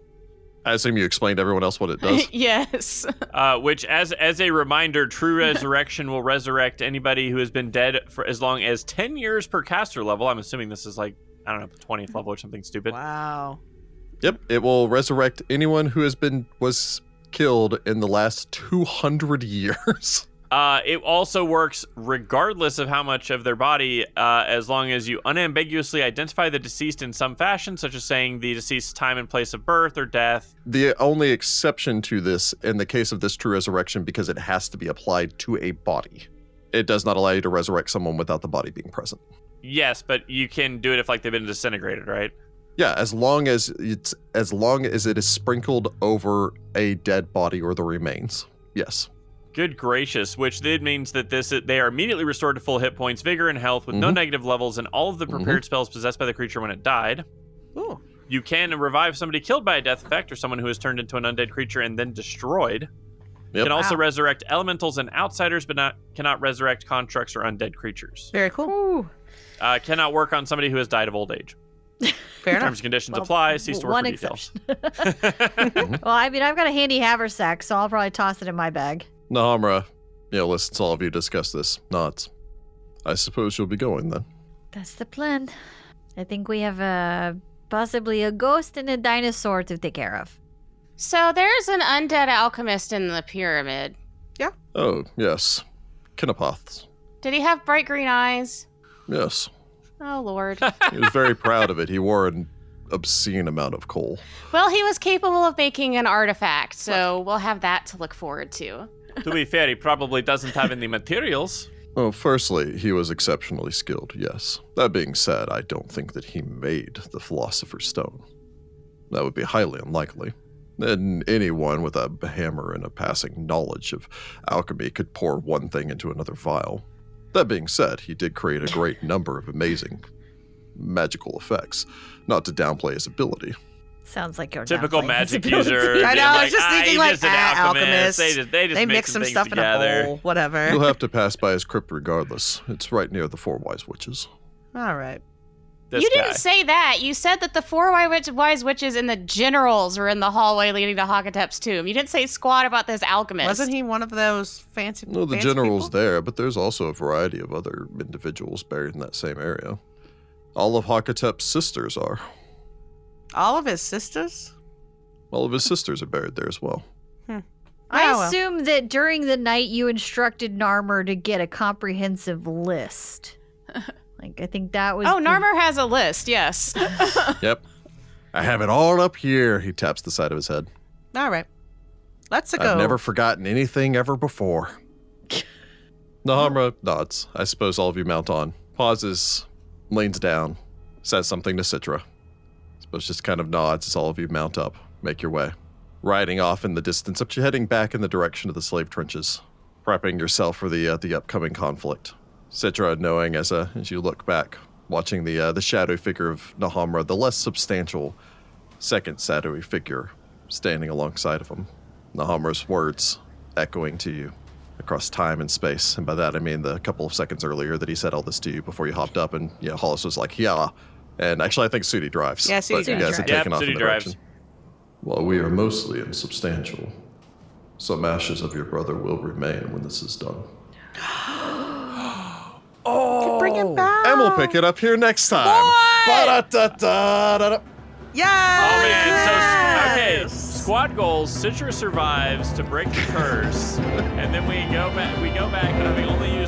I assume you explained to everyone else what it does. yes. Uh, which, as as a reminder, true resurrection will resurrect anybody who has been dead for as long as ten years per caster level. I'm assuming this is like I don't know, twentieth level or something stupid. Wow. yep. It will resurrect anyone who has been was killed in the last 200 years. Uh, it also works regardless of how much of their body, uh, as long as you unambiguously identify the deceased in some fashion, such as saying the deceased's time and place of birth or death. the only exception to this in the case of this true resurrection because it has to be applied to a body. It does not allow you to resurrect someone without the body being present. Yes, but you can do it if like they've been disintegrated, right? Yeah, as long as it's as long as it is sprinkled over a dead body or the remains. Yes. Good gracious, which then means that this they are immediately restored to full hit points, vigor, and health with no Mhm. negative levels, and all of the prepared spells possessed by the creature when it died. Ooh. You can revive somebody killed by a death effect or someone who is turned into an undead creature and then destroyed. You Yep. can also Wow. resurrect elementals and outsiders, but not cannot resurrect constructs or undead creatures. Very cool. Uh, cannot work on somebody who has died of old age. Fair enough. Terms and conditions Well, apply. Cease to work one for details. exception. well, I mean, I've got a handy haversack, so I'll probably toss it in my bag. Nahamra, you know, listen to all of you discuss this. Nods. I suppose you'll be going then. That's the plan. I think we have a possibly a ghost and a dinosaur to take care of. So there's an undead alchemist in the pyramid. Yeah. Oh, yes. Kinopoths. Did he have bright green eyes? Yes. Oh lord. He was very proud of it. He wore an obscene amount of coal. well, he was capable of making an artifact, so we'll have that to look forward to. To be fair, he probably doesn't have any materials. Well, firstly, he was exceptionally skilled, yes. That being said, I don't think that he made the Philosopher's Stone. That would be highly unlikely. And anyone with a hammer and a passing knowledge of alchemy could pour one thing into another vial. That being said, he did create a great number of amazing magical effects, not to downplay his ability. Sounds like your Typical magic user. I being know, I was like, just "Ah, thinking he's like, just an ah, alchemist. alchemist. They just, they just They mix mix some things stuff together. in a bowl, whatever. You'll have to pass by his crypt regardless. It's right near the Four Wise Witches. All right. This you guy. didn't say that. You said that the four wi- witch- wise witches and the generals were in the hallway leading to Hakotep's tomb. You didn't say squat about this alchemist. Wasn't he one of those fancy? No, the fancy general's people? there, but there's also a variety of other individuals buried in that same area. All of Hakotep's sisters are. All of his sisters. All of his sisters are buried there as well. Hmm. I Oh, well. assume that during the night you instructed Narmer to get a comprehensive list. like I think that was. Oh, the- Narmer has a list. Yes. Yep. I have it all up here. He taps the side of his head. All right. Let's go. I've never forgotten anything ever before. Nahamra nods. I suppose all of you mount on. Pauses, leans down, says something to Citra. Suppose just kind of nods as all of you mount up, make your way. Riding off in the distance, up you're heading back in the direction of the slave trenches, prepping yourself for the uh, the upcoming conflict. Citra knowing as uh, as you look back, watching the uh, the shadow figure of Nahamra, the less substantial second shadowy figure standing alongside of him. Nahamra's words echoing to you across time and space. And by that, I mean the couple of seconds earlier that he said all this to you before you hopped up. And, you know, Hollis was like, yeah. And actually, I think Sudi drives. Yeah, Sudi you drives. guys have Yep, taken off in Sudi the drives. direction. Well, we are mostly insubstantial. Some ashes of your brother will remain when this is done. Oh! Bring him back. And we'll pick it up here next time. Ba-da-da-da-da-da. Yeah. Oh man, so okay, squad goals. Citra survives to break the curse, and then we go back. We go back having only used